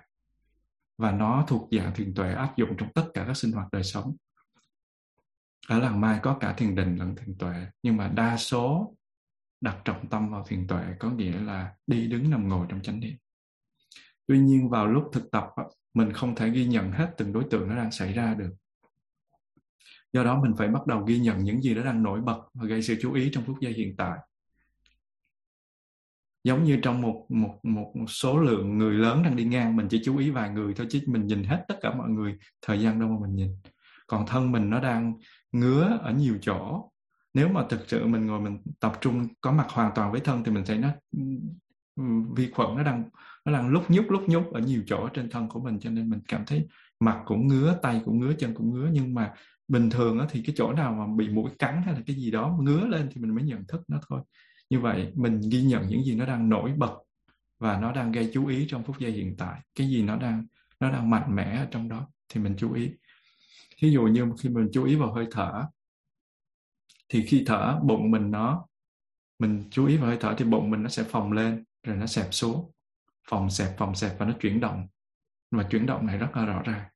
Và nó thuộc dạng thiền tuệ áp dụng trong tất cả các sinh hoạt đời sống ở làng mai có cả thiền định lẫn thiền tuệ, nhưng mà đa số đặt trọng tâm vào thiền tuệ, có nghĩa là đi đứng nằm ngồi trong chánh niệm tuy nhiên, vào lúc thực tập mình không thể ghi nhận hết từng đối tượng nó đang xảy ra được. Do đó, mình phải bắt đầu ghi nhận những gì nó đang nổi bật và gây sự chú ý trong phút giây hiện tại. Giống như trong một một một số lượng người lớn đang đi ngang, mình chỉ chú ý vài người thôi, chứ mình nhìn hết tất cả mọi người, thời gian đâu mà mình nhìn còn thân mình nó đang ngứa ở nhiều chỗ. Nếu mà thực sự mình ngồi mình tập trung, có mặt hoàn toàn với thân thì mình thấy nó vi khuẩn nó đang nó đang lúc nhúc lúc nhúc ở nhiều chỗ trên thân của mình. Cho nên mình cảm thấy mặt cũng ngứa, tay cũng ngứa, chân cũng ngứa. Nhưng mà bình thường thì cái chỗ nào mà bị mũi cắn hay là cái gì đó ngứa lên thì mình mới nhận thức nó thôi. Như vậy mình ghi nhận những gì nó đang nổi bật và nó đang gây chú ý trong phút giây hiện tại. Cái gì nó đang nó đang mạnh mẽ ở trong đó thì mình chú ý thí dụ như khi mình chú ý vào hơi thở, thì khi thở bụng mình nó, mình chú ý vào hơi thở thì bụng mình nó sẽ phồng lên, rồi nó xẹp xuống. Phòng xẹp phòng xẹp và nó chuyển động. Mà chuyển động này rất là rõ ràng.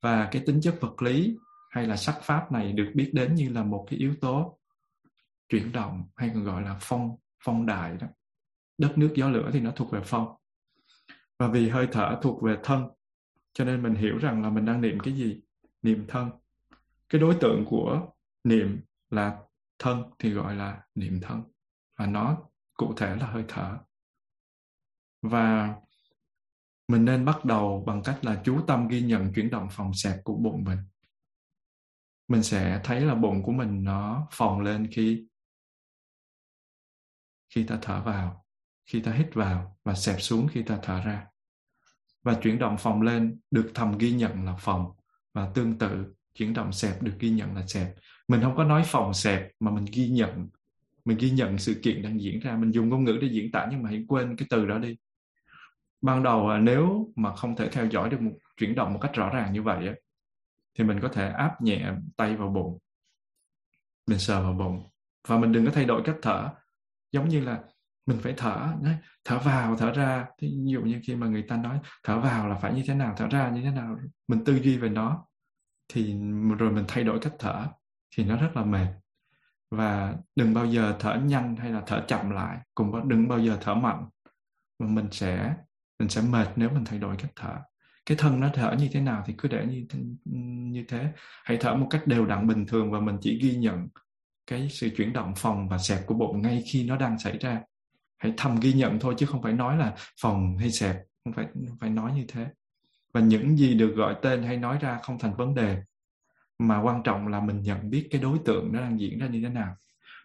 Và cái tính chất vật lý hay là sắc pháp này được biết đến như là một cái yếu tố chuyển động hay còn gọi là phong phong đại đó. Đất nước gió lửa thì nó thuộc về phong. Và vì hơi thở thuộc về thân, cho nên mình hiểu rằng là mình đang niệm cái gì? Niệm thân. Cái đối tượng của niệm là thân thì gọi là niệm thân, và nó cụ thể là hơi thở. Và mình nên bắt đầu bằng cách là chú tâm ghi nhận chuyển động phòng xẹp của bụng mình. Mình sẽ thấy là bụng của mình nó phồng lên khi khi ta thở vào, khi ta hít vào và xẹp xuống khi ta thở ra. Và chuyển động phòng lên được thầm ghi nhận là phòng và tương tự, chuyển động xẹp được ghi nhận là xẹp mình không có nói phòng xẹp mà mình ghi nhận, mình ghi nhận sự kiện đang diễn ra. Mình dùng ngôn ngữ để diễn tả nhưng mà hãy quên cái từ đó đi. Ban đầu à, nếu mà không thể theo dõi được một, chuyển động một cách rõ ràng như vậy thì mình có thể áp nhẹ tay vào bụng. Mình sờ vào bụng. Và mình đừng có thay đổi cách thở. Giống như là mình phải thở thở vào, thở ra. Ví dụ như khi mà người ta nói thở vào là phải như thế nào, thở ra như thế nào, mình tư duy về nó, thì rồi mình thay đổi cách thở thì nó rất là mệt. Và đừng bao giờ thở nhanh hay là thở chậm lại, cũng đừng bao giờ thở mạnh. Mà mình sẽ mình sẽ mệt nếu mình thay đổi cách thở. Cái thân nó thở như thế nào thì cứ để như như thế. Hãy thở một cách đều đặn bình thường và mình chỉ ghi nhận cái sự chuyển động phòng và xẹp của bụng ngay khi nó đang xảy ra hãy thầm ghi nhận thôi chứ không phải nói là phòng hay sẹp, không phải không phải nói như thế. Và những gì được gọi tên hay nói ra không thành vấn đề, mà quan trọng là mình nhận biết cái đối tượng nó đang diễn ra như thế nào.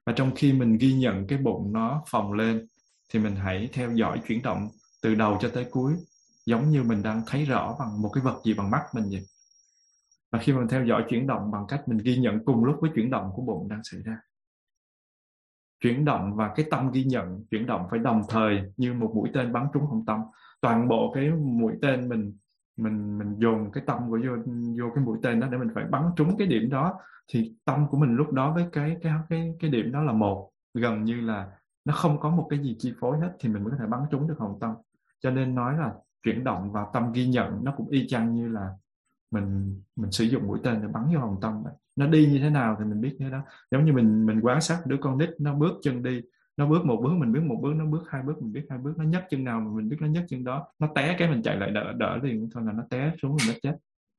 Và trong khi mình ghi nhận cái bụng nó phồng lên, thì mình hãy theo dõi chuyển động từ đầu cho tới cuối, giống như mình đang thấy rõ bằng một cái vật gì bằng mắt mình vậy. Và khi mình theo dõi chuyển động bằng cách mình ghi nhận cùng lúc với chuyển động của bụng đang xảy ra chuyển động và cái tâm ghi nhận, chuyển động phải đồng thời như một mũi tên bắn trúng hồng tâm. Toàn bộ cái mũi tên mình mình mình dồn cái tâm của vô vô cái mũi tên đó để mình phải bắn trúng cái điểm đó. Thì tâm của mình lúc đó với cái cái cái cái điểm đó là một. Gần như là nó không có một cái gì chi phối hết thì mình mới có thể bắn trúng được hồng tâm. Cho nên nói là chuyển động và tâm ghi nhận nó cũng y chang như là mình mình sử dụng mũi tên để bắn vô hồng tâm vậy nó đi như thế nào thì mình biết thế đó. Giống như mình mình quan sát đứa con nít, nó bước chân đi, nó bước một bước, mình biết một bước, nó bước hai bước, mình biết hai bước, nó nhấc chân nào mà mình biết nó nhấc chân đó. Nó té cái mình chạy lại đỡ đỡ liền, thôi là nó té xuống là nó chết.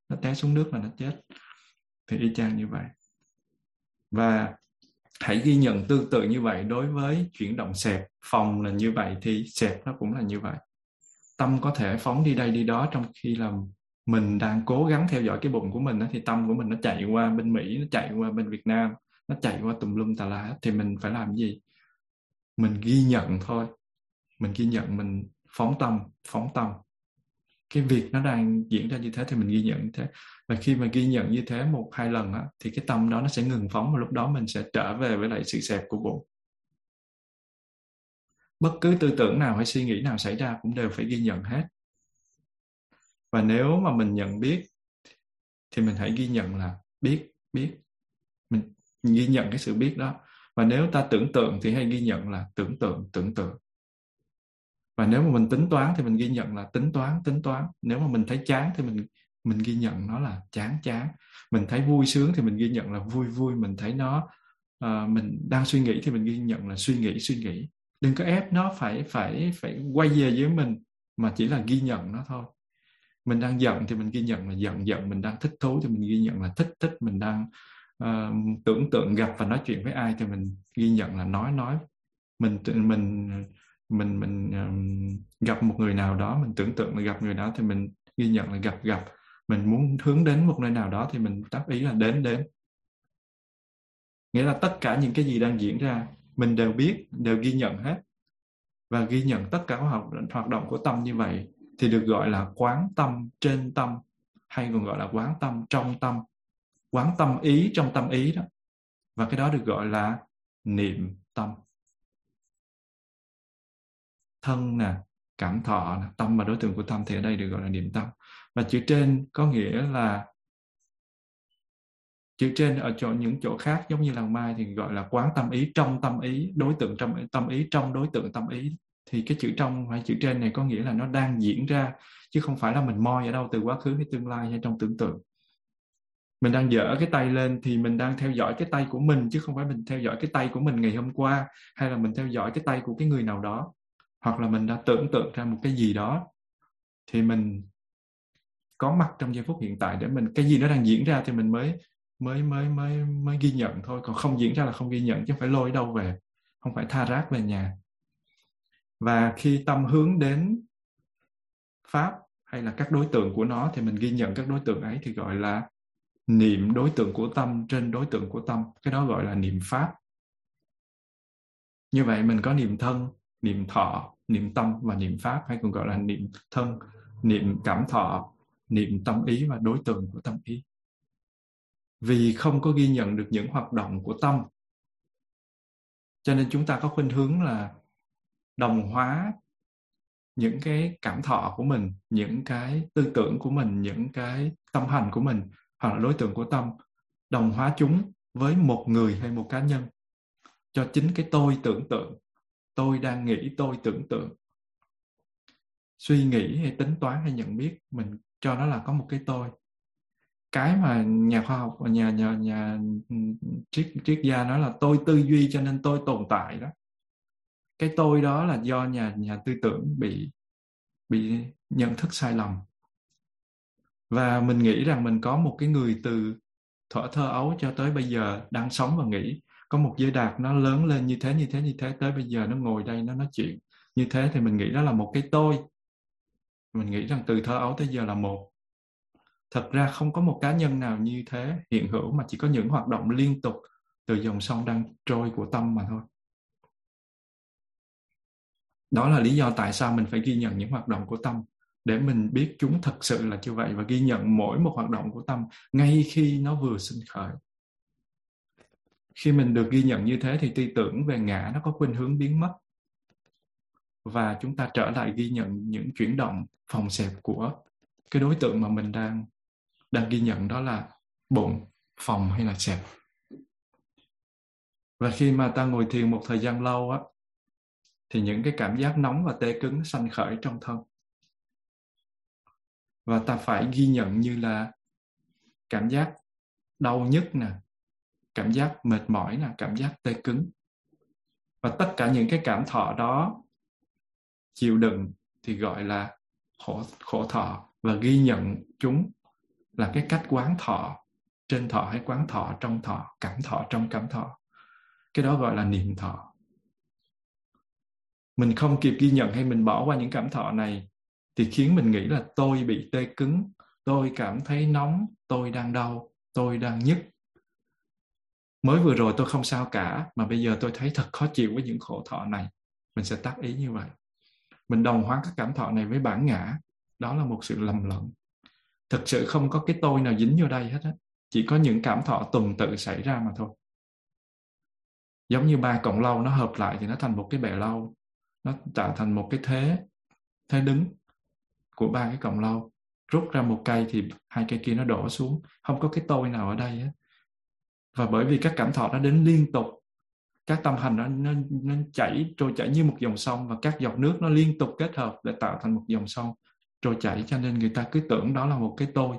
Nó té xuống nước là nó chết. Thì y chang như vậy. Và hãy ghi nhận tương tự như vậy đối với chuyển động sẹp phòng là như vậy thì sẹp nó cũng là như vậy. Tâm có thể phóng đi đây đi đó trong khi làm mình đang cố gắng theo dõi cái bụng của mình đó, thì tâm của mình nó chạy qua bên Mỹ nó chạy qua bên Việt Nam nó chạy qua tùm lum tà lá thì mình phải làm gì? Mình ghi nhận thôi. Mình ghi nhận mình phóng tâm phóng tâm. Cái việc nó đang diễn ra như thế thì mình ghi nhận như thế. Và khi mà ghi nhận như thế một hai lần á, thì cái tâm đó nó sẽ ngừng phóng và lúc đó mình sẽ trở về với lại sự xẹp của bụng. Bất cứ tư tưởng nào hay suy nghĩ nào xảy ra cũng đều phải ghi nhận hết và nếu mà mình nhận biết thì mình hãy ghi nhận là biết biết. Mình ghi nhận cái sự biết đó. Và nếu ta tưởng tượng thì hãy ghi nhận là tưởng tượng tưởng tượng. Và nếu mà mình tính toán thì mình ghi nhận là tính toán tính toán. Nếu mà mình thấy chán thì mình mình ghi nhận nó là chán chán. Mình thấy vui sướng thì mình ghi nhận là vui vui. Mình thấy nó uh, mình đang suy nghĩ thì mình ghi nhận là suy nghĩ suy nghĩ. Đừng có ép nó phải phải phải quay về với mình mà chỉ là ghi nhận nó thôi mình đang giận thì mình ghi nhận là giận giận mình đang thích thú thì mình ghi nhận là thích thích mình đang uh, tưởng tượng gặp và nói chuyện với ai thì mình ghi nhận là nói nói. Mình mình mình mình um, gặp một người nào đó mình tưởng tượng là gặp người đó thì mình ghi nhận là gặp gặp. Mình muốn hướng đến một nơi nào đó thì mình đáp ý là đến đến. Nghĩa là tất cả những cái gì đang diễn ra mình đều biết đều ghi nhận hết. Và ghi nhận tất cả hoạt, hoạt động của tâm như vậy thì được gọi là quán tâm trên tâm hay còn gọi là quán tâm trong tâm quán tâm ý trong tâm ý đó. Và cái đó được gọi là niệm tâm. Thân nè cảm thọ nè, tâm và đối tượng của tâm thì ở đây được gọi là niệm tâm. Và chữ trên có nghĩa là chữ trên ở chỗ những chỗ khác giống như làng mai thì gọi là quán tâm ý trong tâm ý đối tượng trong tâm ý trong đối tượng tâm ý thì cái chữ trong hay chữ trên này có nghĩa là nó đang diễn ra, chứ không phải là mình moi ở đâu từ quá khứ hay tương lai hay trong tưởng tượng. Mình đang dở cái tay lên thì mình đang theo dõi cái tay của mình, chứ không phải mình theo dõi cái tay của mình ngày hôm qua hay là mình theo dõi cái tay của cái người nào đó. Hoặc là mình đã tưởng tượng ra một cái gì đó thì mình có mặt trong giây phút hiện tại để mình, cái gì nó đang diễn ra thì mình mới mới mới mới mới ghi nhận thôi. Còn không diễn ra là không ghi nhận, chứ không phải lôi đâu về, không phải tha rác về nhà và khi tâm hướng đến pháp hay là các đối tượng của nó thì mình ghi nhận các đối tượng ấy thì gọi là niệm đối tượng của tâm trên đối tượng của tâm. Cái đó gọi là niệm pháp. Như vậy mình có niệm thân, niệm thọ, niệm tâm và niệm pháp hay còn gọi là niệm thân, niệm cảm thọ, niệm tâm ý và đối tượng của tâm ý. Vì không có ghi nhận được những hoạt động của tâm, cho nên chúng ta có khuynh hướng là đồng hóa những cái cảm thọ của mình, những cái tư tưởng của mình, những cái tâm hành của mình hoặc là đối tượng của tâm, đồng hóa chúng với một người hay một cá nhân. Cho chính cái tôi tưởng tượng, tôi đang nghĩ, tôi tưởng tượng. Suy nghĩ hay tính toán hay nhận biết mình cho nó là có một cái tôi. Cái mà nhà khoa học và nhà nhà nhà ừ, ừ, triết triết gia nói là tôi tư duy cho nên tôi tồn tại đó cái tôi đó là do nhà nhà tư tưởng bị bị nhận thức sai lầm. Và mình nghĩ rằng mình có một cái người từ thuở thơ ấu cho tới bây giờ đang sống và nghĩ có một giới đạt nó lớn lên như thế như thế như thế, tới bây giờ nó ngồi đây, nó nói chuyện như thế thì mình nghĩ đó là một cái tôi. Mình nghĩ rằng từ thơ ấu tới giờ là một. Thật ra không có một cá nhân nào như thế hiện hữu mà chỉ có những hoạt động liên tục từ dòng sông đang trôi của tâm mà thôi đó là lý do tại sao mình phải ghi nhận những hoạt động của tâm, để mình biết chúng thật sự là như vậy và ghi nhận mỗi một hoạt động của tâm ngay khi nó vừa sinh khởi. Khi mình được ghi nhận như thế thì tư tưởng về ngã nó có khuynh hướng biến mất. Và chúng ta trở lại ghi nhận những chuyển động phòng xẹp của cái đối tượng mà mình đang đang ghi nhận, đó là bụng phòng hay là xẹp. Và khi mà ta ngồi thiền một thời gian lâu á thì những cái cảm giác nóng và tê cứng sanh khởi trong thân. Và ta phải ghi nhận như là cảm giác đau nhức nè, cảm giác mệt mỏi nè, cảm giác tê cứng. Và tất cả những cái cảm thọ đó chịu đựng thì gọi là khổ khổ thọ. Và ghi nhận chúng là cái cách quán thọ, trên thọ hay quán thọ, trong thọ, cảm thọ, trong cảm thọ. Cái đó gọi là niệm thọ mình không kịp ghi nhận hay mình bỏ qua những cảm thọ này thì khiến mình nghĩ là tôi bị tê cứng, tôi cảm thấy nóng, tôi đang đau, tôi đang nhức. Mới vừa rồi tôi không sao cả, mà bây giờ tôi thấy thật khó chịu với những khổ thọ này. Mình sẽ tác ý như vậy. Mình đồng hóa các cảm thọ này với bản ngã. Đó là một sự lầm lẫn thực sự không có cái tôi nào dính vô đây hết á. Chỉ có những cảm thọ tuần tự xảy ra mà thôi. Giống như ba cọng lâu nó hợp lại thì nó thành một cái bè lâu nó tạo thành một cái thế thế đứng của ba cái cọng lau rút ra một cây thì hai cây kia nó đổ xuống. Không có cái tôi nào ở đây á. Và bởi vì các cảm thọ nó đến liên tục các tâm hành nó, nó, nó chảy trôi chảy như một dòng sông và các giọt nước nó liên tục kết hợp để tạo thành một dòng sông trôi chảy. Cho nên người ta cứ tưởng đó là một cái tôi.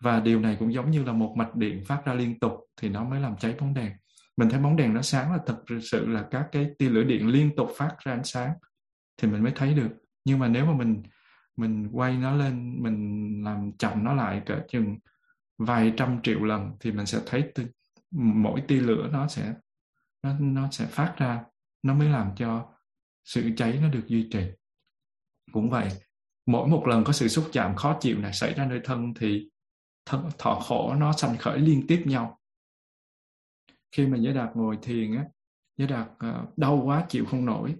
Và điều này cũng giống như là một mạch điện phát ra liên tục thì nó mới làm cháy bóng đèn mình thấy bóng đèn nó sáng là thật sự là các cái tia lửa điện liên tục phát ra ánh sáng thì mình mới thấy được. Nhưng mà nếu mà mình mình quay nó lên mình làm chậm nó lại cỡ chừng vài trăm triệu lần thì mình sẽ thấy t- mỗi tia lửa nó sẽ nó, nó sẽ phát ra nó mới làm cho sự cháy nó được duy trì. Cũng vậy mỗi một lần có sự xúc chạm khó chịu này xảy ra nơi thân thì thân thọ khổ nó sanh khởi liên tiếp nhau khi mà giới đạt ngồi thiền á giới đạt uh, đau quá chịu không nổi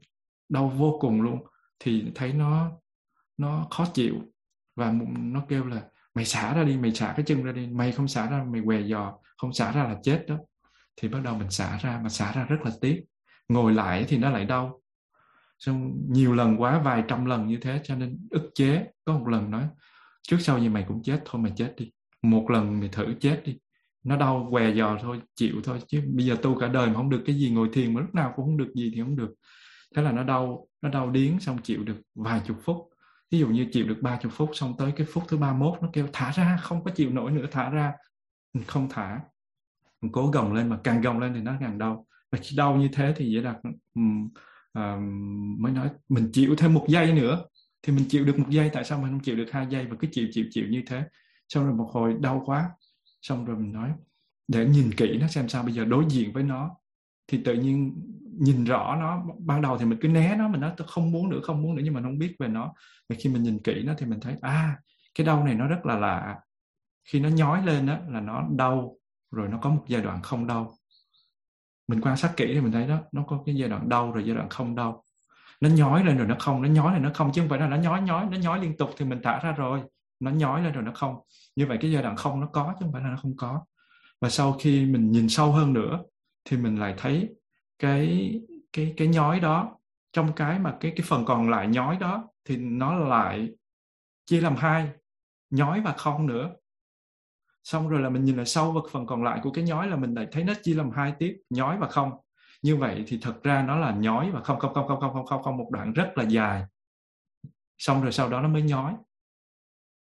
đau vô cùng luôn thì thấy nó nó khó chịu và nó kêu là mày xả ra đi mày xả cái chân ra đi mày không xả ra mày què giò không xả ra là chết đó. Thì bắt đầu mình xả ra mà xả ra rất là tiếc. Ngồi lại thì nó lại đau. Xong nhiều lần quá vài trăm lần như thế cho nên ức chế. Có một lần nói trước sau gì mày cũng chết thôi mày chết đi. Một lần mày thử chết đi nó đau què giò thôi chịu thôi chứ bây giờ tu cả đời mà không được cái gì ngồi thiền mà lúc nào cũng không được gì thì không được. Thế là nó đau nó đau điếng xong chịu được vài chục phút. Ví dụ như chịu được ba chục phút xong tới cái phút thứ ba mốt nó kêu thả ra không có chịu nổi nữa thả ra. Mình không thả. Mình cố gồng lên mà càng gồng lên thì nó càng đau. Và khi đau như thế thì dễ đặt um, uh, mới nói mình chịu thêm một giây nữa. Thì mình chịu được một giây tại sao mình không chịu được hai giây? Và cứ chịu chịu chịu như thế. Xong rồi một hồi đau quá xong rồi mình nói, để nhìn kỹ nó xem sao, bây giờ đối diện với nó. Thì tự nhiên nhìn rõ nó, ban đầu thì mình cứ né nó, mình nói, tôi không muốn nữa, không muốn nữa, nhưng mà không biết về nó. Và khi mình nhìn kỹ nó thì mình thấy à cái đau này nó rất là lạ. Khi nó nhói lên đó là nó đau, rồi nó có một giai đoạn không đau. Mình quan sát kỹ thì mình thấy đó, nó có cái giai đoạn đau, rồi giai đoạn không đau. Nó nhói lên rồi nó không, nó nhói lên nó không, chứ không phải là nó nhói nhói, nó nhói liên tục thì mình thả ra rồi. Nó nhói lên rồi nó không như vậy cái giai đoạn không nó có chứ không phải là nó không có. Và sau khi mình nhìn sâu hơn nữa thì mình lại thấy cái cái cái nhói đó, trong cái mà cái cái phần còn lại nhói đó thì nó lại chia làm hai, nhói và không nữa. Xong rồi là mình nhìn lại sâu vào phần còn lại của cái nhói là mình lại thấy nó chia làm hai tiếp, nhói và không. Như vậy thì thật ra nó là nhói và không không không không không không không không, một đoạn rất là dài. Xong rồi sau đó nó mới nhói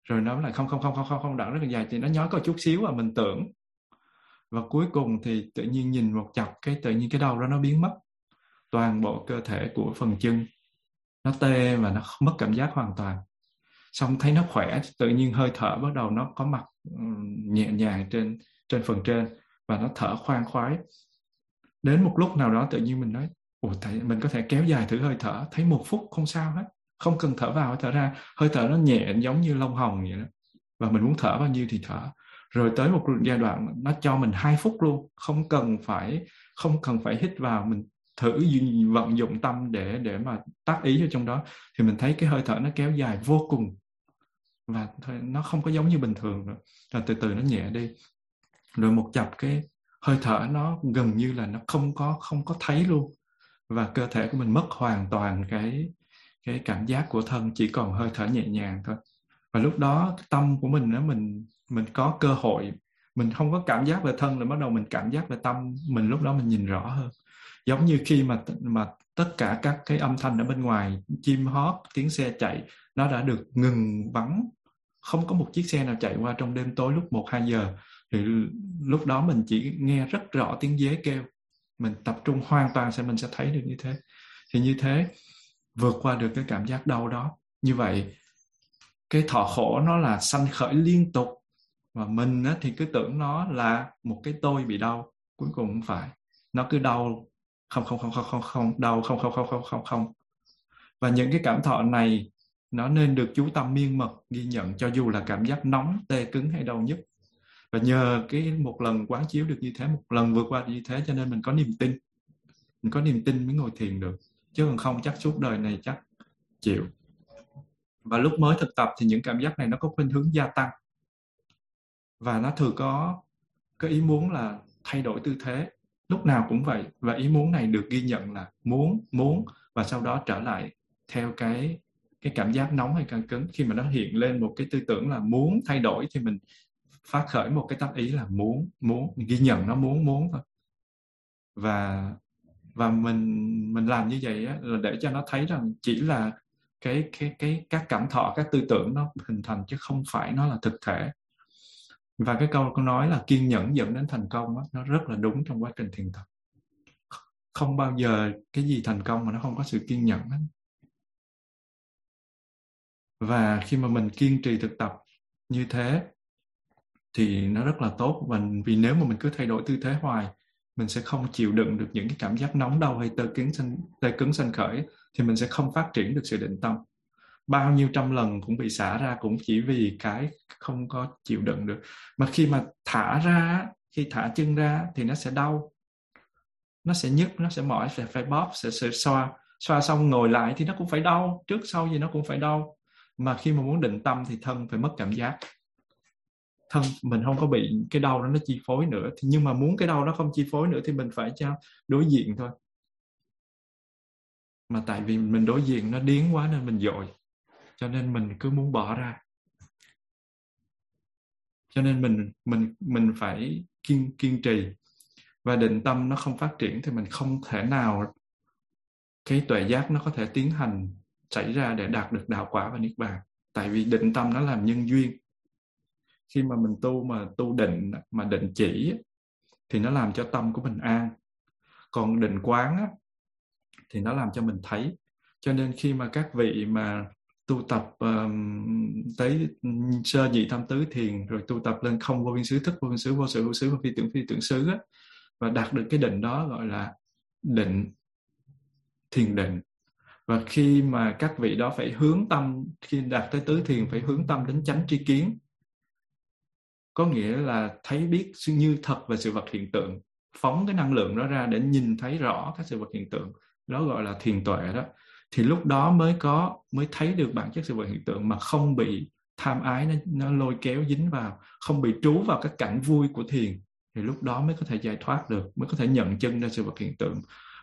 rồi nó lại không không không không không không đoạn rất là dài, thì nó nhói có chút xíu và mình tưởng. Và cuối cùng thì tự nhiên nhìn một chọc, cái tự nhiên cái đầu đó nó biến mất. Toàn bộ cơ thể của phần chân, nó tê và nó mất cảm giác hoàn toàn. Xong thấy nó khỏe, tự nhiên hơi thở bắt đầu nó có mặt nhẹ nhàng trên trên phần trên và nó thở khoan khoái. Đến một lúc nào đó tự nhiên mình nói, ủa thầy mình có thể kéo dài thử hơi thở, thấy một phút không sao hết không cần thở vào, thở ra. Hơi thở nó nhẹ, giống như lông hồng vậy đó. Và mình muốn thở bao nhiêu thì thở. Rồi tới một giai đoạn nó cho mình hai phút luôn. Không cần phải, không cần phải hít vào. Mình thử vận dụng tâm để để mà tác ý cho trong đó. Thì mình thấy cái hơi thở nó kéo dài vô cùng. Và nó không có giống như bình thường nữa. Rồi từ từ nó nhẹ đi. Rồi một chập cái hơi thở nó gần như là nó không có không có thấy luôn. Và cơ thể của mình mất hoàn toàn cái cái cảm giác của thân chỉ còn hơi thở nhẹ nhàng thôi. Và lúc đó tâm của mình nó mình mình có cơ hội, mình không có cảm giác về thân là bắt đầu mình cảm giác về tâm, mình lúc đó mình nhìn rõ hơn. Giống như khi mà mà tất cả các cái âm thanh ở bên ngoài, chim hót, tiếng xe chạy, nó đã được ngừng vắng không có một chiếc xe nào chạy qua trong đêm tối lúc 1 2 giờ. Thì lúc đó mình chỉ nghe rất rõ tiếng dế kêu. Mình tập trung hoàn toàn sẽ, mình sẽ thấy được như thế. Thì như thế vượt qua được cái cảm giác đau đó. Như vậy cái thọ khổ nó là sanh khởi liên tục và mình á, thì cứ tưởng nó là một cái tôi bị đau cuối cùng không phải. Nó cứ đau không không không không không không đau không không không không không không. Và những cái cảm thọ này nó nên được chú tâm miên mật ghi nhận cho dù là cảm giác nóng tê cứng hay đau nhức. Và nhờ cái một lần quán chiếu được như thế một lần vượt qua như thế cho nên mình có niềm tin. Mình có niềm tin mới ngồi thiền được chứ còn không, chắc suốt đời này chắc chịu. Và lúc mới thực tập thì những cảm giác này nó có khuynh hướng gia tăng. Và nó thường có cái ý muốn là thay đổi tư thế. Lúc nào cũng vậy, và ý muốn này được ghi nhận là muốn muốn, và sau đó trở lại theo cái cái cảm giác nóng hay căng cứng. Khi mà nó hiện lên một cái tư tưởng là muốn thay đổi thì mình phát khởi một cái tác ý là muốn muốn ghi nhận nó muốn muốn thôi. Và và mình mình làm như vậy á, là để cho nó thấy rằng chỉ là cái cái cái các cảm thọ các tư tưởng nó hình thành chứ không phải nó là thực thể. Và cái câu con nói là kiên nhẫn dẫn đến thành công á, nó rất là đúng trong quá trình thiền tập. Không bao giờ cái gì thành công mà nó không có sự kiên nhẫn hết. Và khi mà mình kiên trì thực tập như thế thì nó rất là tốt. Và vì nếu mà mình cứ thay đổi tư thế hoài mình sẽ không chịu đựng được những cái cảm giác nóng đau hay tê cứng sanh tê cứng sanh khởi thì mình sẽ không phát triển được sự định tâm. Bao nhiêu trăm lần cũng bị xả ra cũng chỉ vì cái không có chịu đựng được. Mà khi mà thả ra khi thả chân ra thì nó sẽ đau. Nó sẽ nhức nó sẽ mỏi sẽ phải bóp sẽ, sẽ xoa. Xoa xong ngồi lại thì nó cũng phải đau trước sau gì nó cũng phải đau. Mà khi mà muốn định tâm thì thân phải mất cảm giác thân, mình không có bị cái đau đó nó chi phối nữa. Thì nhưng mà muốn cái đau nó không chi phối nữa thì mình phải cho đối diện thôi. Mà tại vì mình đối diện nó điến quá nên mình dội. Cho nên mình cứ muốn bỏ ra. Cho nên mình mình mình phải kiên kiên trì. Và định tâm nó không phát triển thì mình không thể nào cái tuệ giác nó có thể tiến hành, xảy ra để đạt được đạo quả và niết bàn. Tại vì định tâm nó làm nhân duyên khi mà mình tu mà tu định mà định chỉ thì nó làm cho tâm của mình an. Còn định quán á, thì nó làm cho mình thấy. Cho nên khi mà các vị mà tu tập um, tới sơ nhị tam tứ thiền rồi tu tập lên không vô biên xứ thức vô biên xứ vô sự vô xứ vô phi tưởng phi tưởng xứ á, và đạt được cái định đó gọi là định thiền định. Và khi mà các vị đó phải hướng tâm khi đạt tới tứ thiền phải hướng tâm đến chánh tri kiến có nghĩa là thấy biết như thật về sự vật hiện tượng phóng cái năng lượng đó ra để nhìn thấy rõ các sự vật hiện tượng đó gọi là thiền tuệ đó. Thì lúc đó mới có mới thấy được bản chất sự vật hiện tượng mà không bị tham ái nó, nó lôi kéo dính vào không bị trú vào các cảnh vui của thiền thì lúc đó mới có thể giải thoát được mới có thể nhận chân ra sự vật hiện tượng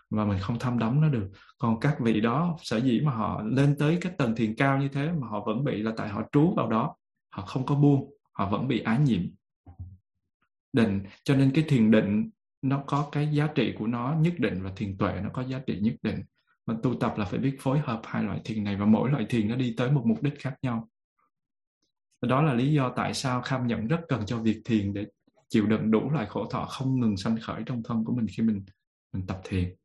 và mình không tham đắm nó được. Còn các vị đó sở dĩ mà họ lên tới cái tầng thiền cao như thế mà họ vẫn bị là tại họ trú vào đó họ không có buông họ vẫn bị ái nhiễm. Định, cho nên cái thiền định, nó có cái giá trị của nó nhất định và thiền tuệ nó có giá trị nhất định. Mà tu tập là phải biết phối hợp hai loại thiền này và mỗi loại thiền nó đi tới một mục đích khác nhau. Đó là lý do tại sao kham nhận rất cần cho việc thiền để chịu đựng đủ loại khổ thọ không ngừng sanh khởi trong thân của mình khi mình mình tập thiền.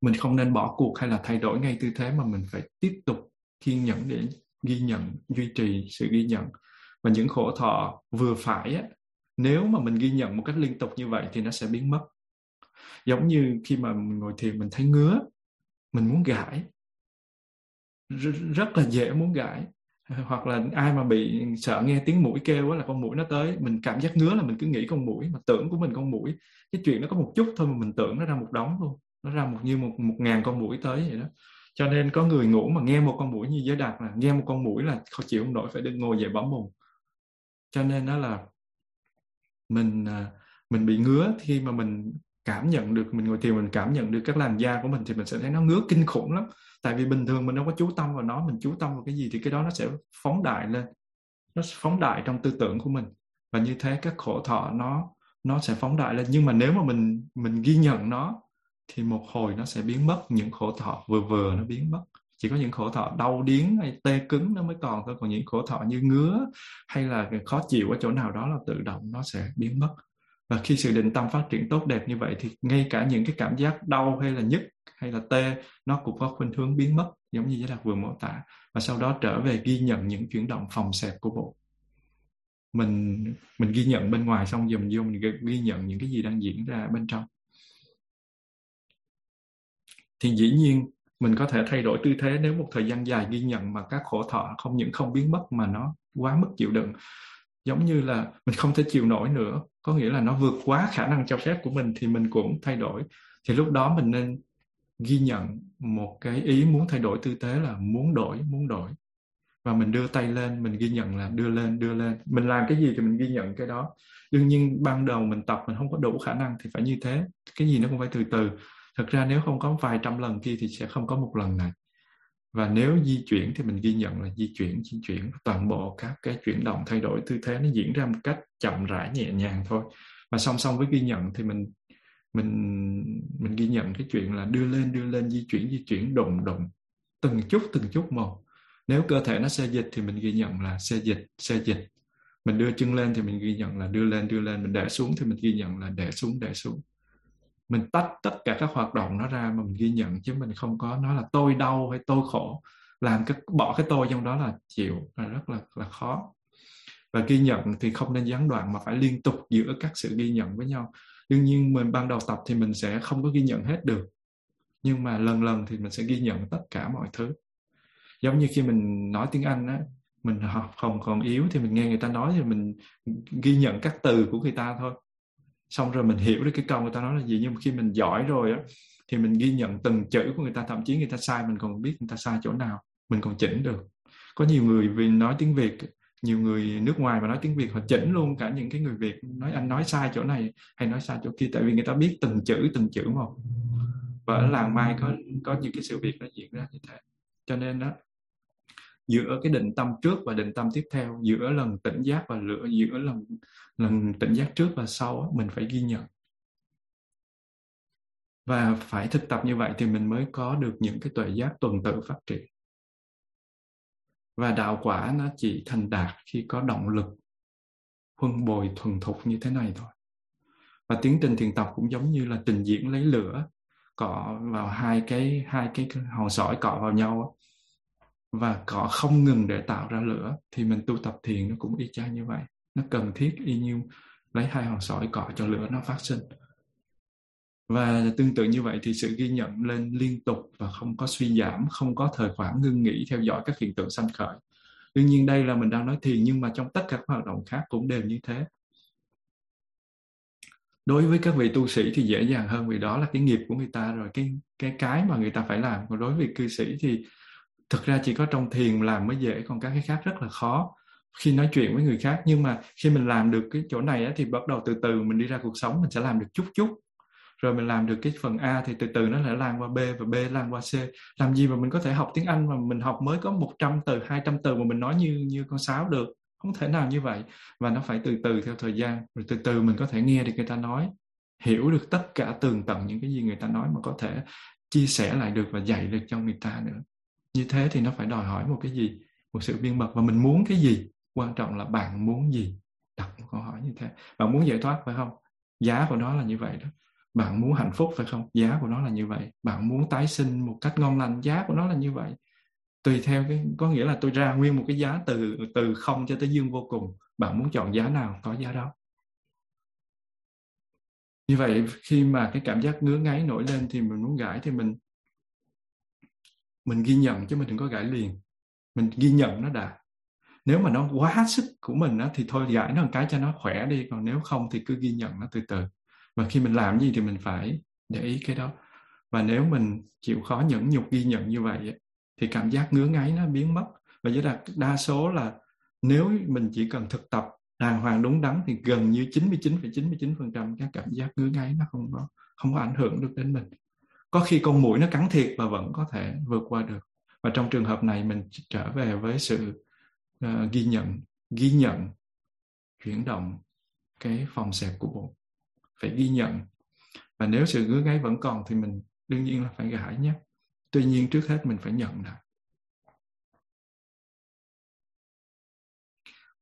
Mình không nên bỏ cuộc hay là thay đổi ngay tư thế mà mình phải tiếp tục kiên nhẫn để ghi nhận, duy trì sự ghi nhận và những khổ thọ vừa phải á, nếu mà mình ghi nhận một cách liên tục như vậy thì nó sẽ biến mất. Giống như khi mà mình ngồi thiền mình thấy ngứa mình muốn gãi. Rất là dễ muốn gãi. Hoặc là ai mà bị sợ nghe tiếng mũi kêu là con mũi nó tới mình cảm giác ngứa là mình cứ nghĩ con mũi mà tưởng của mình con mũi. Cái chuyện nó có một chút thôi mà mình tưởng nó ra một đống luôn nó ra một như một một ngàn con mũi tới vậy đó. Cho nên có người ngủ mà nghe một con mũi như giới đạt là nghe một con mũi là không chịu không nổi phải đi ngồi dậy bấm mùng cho nên đó là mình à, mình bị ngứa khi mà mình cảm nhận được, mình ngồi thiền mình cảm nhận được các làn da của mình thì mình sẽ thấy nó ngứa kinh khủng lắm. Tại vì bình thường mình đâu có chú tâm vào nó, mình chú tâm vào cái gì thì cái đó nó sẽ phóng đại lên, nó phóng đại trong tư tưởng của mình. Và như thế các khổ thọ nó nó sẽ phóng đại lên. Nhưng mà nếu mà mình mình ghi nhận nó thì một hồi nó sẽ biến mất, những khổ thọ vừa vừa nó biến mất chỉ có những khổ thọ đau điếng hay tê cứng nó mới còn thôi. Còn những khổ thọ như ngứa hay là khó chịu ở chỗ nào đó là tự động nó sẽ biến mất. Và khi sự định tâm phát triển tốt đẹp như vậy thì ngay cả những cái cảm giác đau hay là nhức hay là tê, nó cũng có khuynh hướng biến mất, giống như giới đạt vừa mô tả. Và sau đó trở về ghi nhận những chuyển động phòng xẹp của bộ mình mình ghi nhận bên ngoài xong giờ mình vô, mình ghi nhận những cái gì đang diễn ra bên trong. Thì dĩ nhiên mình có thể thay đổi tư thế nếu một thời gian dài ghi nhận mà các khổ thọ, không những không biến mất mà nó quá mức chịu đựng. Giống như là mình không thể chịu nổi nữa, có nghĩa là nó vượt quá khả năng cho phép của mình thì mình cũng thay đổi. Thì lúc đó mình nên ghi nhận một cái ý muốn thay đổi tư thế là muốn đổi muốn đổi. Và mình đưa tay lên, mình ghi nhận là đưa lên đưa lên. Mình làm cái gì thì mình ghi nhận cái đó. Đương nhiên ban đầu mình tập mình không có đủ khả năng thì phải như thế. Cái gì nó cũng phải từ từ thực ra nếu không có vài trăm lần kia thì sẽ không có một lần này. Và nếu di chuyển thì mình ghi nhận là di chuyển di chuyển. Toàn bộ các cái chuyển động thay đổi tư thế nó diễn ra một cách chậm rãi, nhẹ nhàng thôi. Và song song với ghi nhận thì mình mình mình ghi nhận cái chuyện là đưa lên đưa lên, di chuyển di chuyển, đụng đụng. Từng chút từng chút một. Nếu cơ thể nó xe dịch thì mình ghi nhận là xe dịch xe dịch. Mình đưa chân lên thì mình ghi nhận là đưa lên đưa lên. Mình để xuống thì mình ghi nhận là để xuống để xuống mình tách tất cả các hoạt động nó ra mà mình ghi nhận chứ mình không có nói là tôi đau hay tôi khổ. Làm cái, bỏ cái tôi trong đó là chịu, là rất là là khó. Và ghi nhận thì không nên gián đoạn mà phải liên tục giữa các sự ghi nhận với nhau. Đương nhiên mình ban đầu tập thì mình sẽ không có ghi nhận hết được, nhưng mà lần lần thì mình sẽ ghi nhận tất cả mọi thứ. Giống như khi mình nói tiếng anh á, mình học không còn yếu thì mình nghe người ta nói thì mình ghi nhận các từ của người ta thôi xong rồi mình hiểu được cái câu người ta nói là gì, nhưng mà khi mình giỏi rồi á, thì mình ghi nhận từng chữ của người ta, thậm chí người ta sai, mình còn biết người ta sai chỗ nào, mình còn chỉnh được. Có nhiều người vì nói tiếng việt, nhiều người nước ngoài mà nói tiếng việt, họ chỉnh luôn cả những cái người việt nói, anh nói sai chỗ này hay nói sai chỗ kia tại vì người ta biết từng chữ từng chữ một. Và ở làng mai có có những cái sự việc nó diễn ra như thế. Cho nên đó giữa cái định tâm trước và định tâm tiếp theo, giữa lần tỉnh giác và lửa, giữa lần lần tỉnh giác trước và sau mình phải ghi nhận. Và phải thực tập như vậy thì mình mới có được những cái tuệ giác tuần tự phát triển. Và đạo quả nó chỉ thành đạt khi có động lực huân bồi thuần thục như thế này thôi. Và tiến trình thiền tập cũng giống như là trình diễn lấy lửa cọ vào hai cái hai cái hòn sỏi cọ vào nhau và cọ không ngừng để tạo ra lửa thì mình tu tập thiền nó cũng y chang như vậy nó cần thiết y như lấy hai hòn sỏi cọ cho lửa nó phát sinh. Và tương tự như vậy thì sự ghi nhận lên liên tục và không có suy giảm, không có thời khoảng ngưng nghỉ theo dõi các hiện tượng sanh khởi. Đương nhiên đây là mình đang nói thiền, nhưng mà trong tất cả các hoạt động khác cũng đều như thế. Đối với các vị tu sĩ thì dễ dàng hơn vì đó là cái nghiệp của người ta rồi, cái cái cái mà người ta phải làm. Còn đối với cư sĩ thì thực ra chỉ có trong thiền làm mới dễ, còn các cái khác rất là khó khi nói chuyện với người khác. Nhưng mà khi mình làm được cái chỗ này á, thì bắt đầu từ từ mình đi ra cuộc sống mình sẽ làm được chút chút. Rồi mình làm được cái phần A thì từ từ nó lại lan qua B và B lan qua C. Làm gì mà mình có thể học tiếng Anh mà mình học mới có 100 từ 200 từ mà mình nói như như con sáo được? Không thể nào như vậy. Và nó phải từ từ theo thời gian. Rồi từ từ mình có thể nghe được người ta nói hiểu được tất cả tường tận những cái gì người ta nói mà có thể chia sẻ lại được và dạy được cho người ta nữa. Như thế thì nó phải đòi hỏi một cái gì? Một sự biên mật. Và mình muốn cái gì? Quan trọng là bạn muốn gì? Đặt một câu hỏi như thế. Bạn muốn giải thoát phải không? Giá của nó là như vậy đó. Bạn muốn hạnh phúc phải không? Giá của nó là như vậy. Bạn muốn tái sinh một cách ngon lành, giá của nó là như vậy. Tùy theo cái, có nghĩa là tôi ra nguyên một cái giá từ từ không cho tới dương vô cùng. Bạn muốn chọn giá nào? Có giá đó. Như vậy, khi mà cái cảm giác ngứa ngáy nổi lên thì mình muốn gãi thì mình mình ghi nhận chứ mình đừng có gãi liền. Mình ghi nhận nó đã nếu mà nó quá sức của mình á, thì thôi giải nó một cái cho nó khỏe đi còn nếu không thì cứ ghi nhận nó từ từ. Và khi mình làm gì thì mình phải để ý cái đó. Và nếu mình chịu khó nhẫn nhục ghi nhận như vậy thì cảm giác ngứa ngáy nó biến mất. Và với là đa số là nếu mình chỉ cần thực tập đàng hoàng đúng đắn thì gần như 99,99% các cảm giác ngứa ngáy nó không có không có ảnh hưởng được đến mình. Có khi con mũi nó cắn thiệt và vẫn có thể vượt qua được. Và trong trường hợp này mình trở về với sự uh, ghi nhận ghi nhận chuyển động cái phòng xẹp của bụng. Phải ghi nhận. Và nếu sự ngứa ngáy vẫn còn thì mình đương nhiên là phải gãi nhé. Tuy nhiên trước hết mình phải nhận đã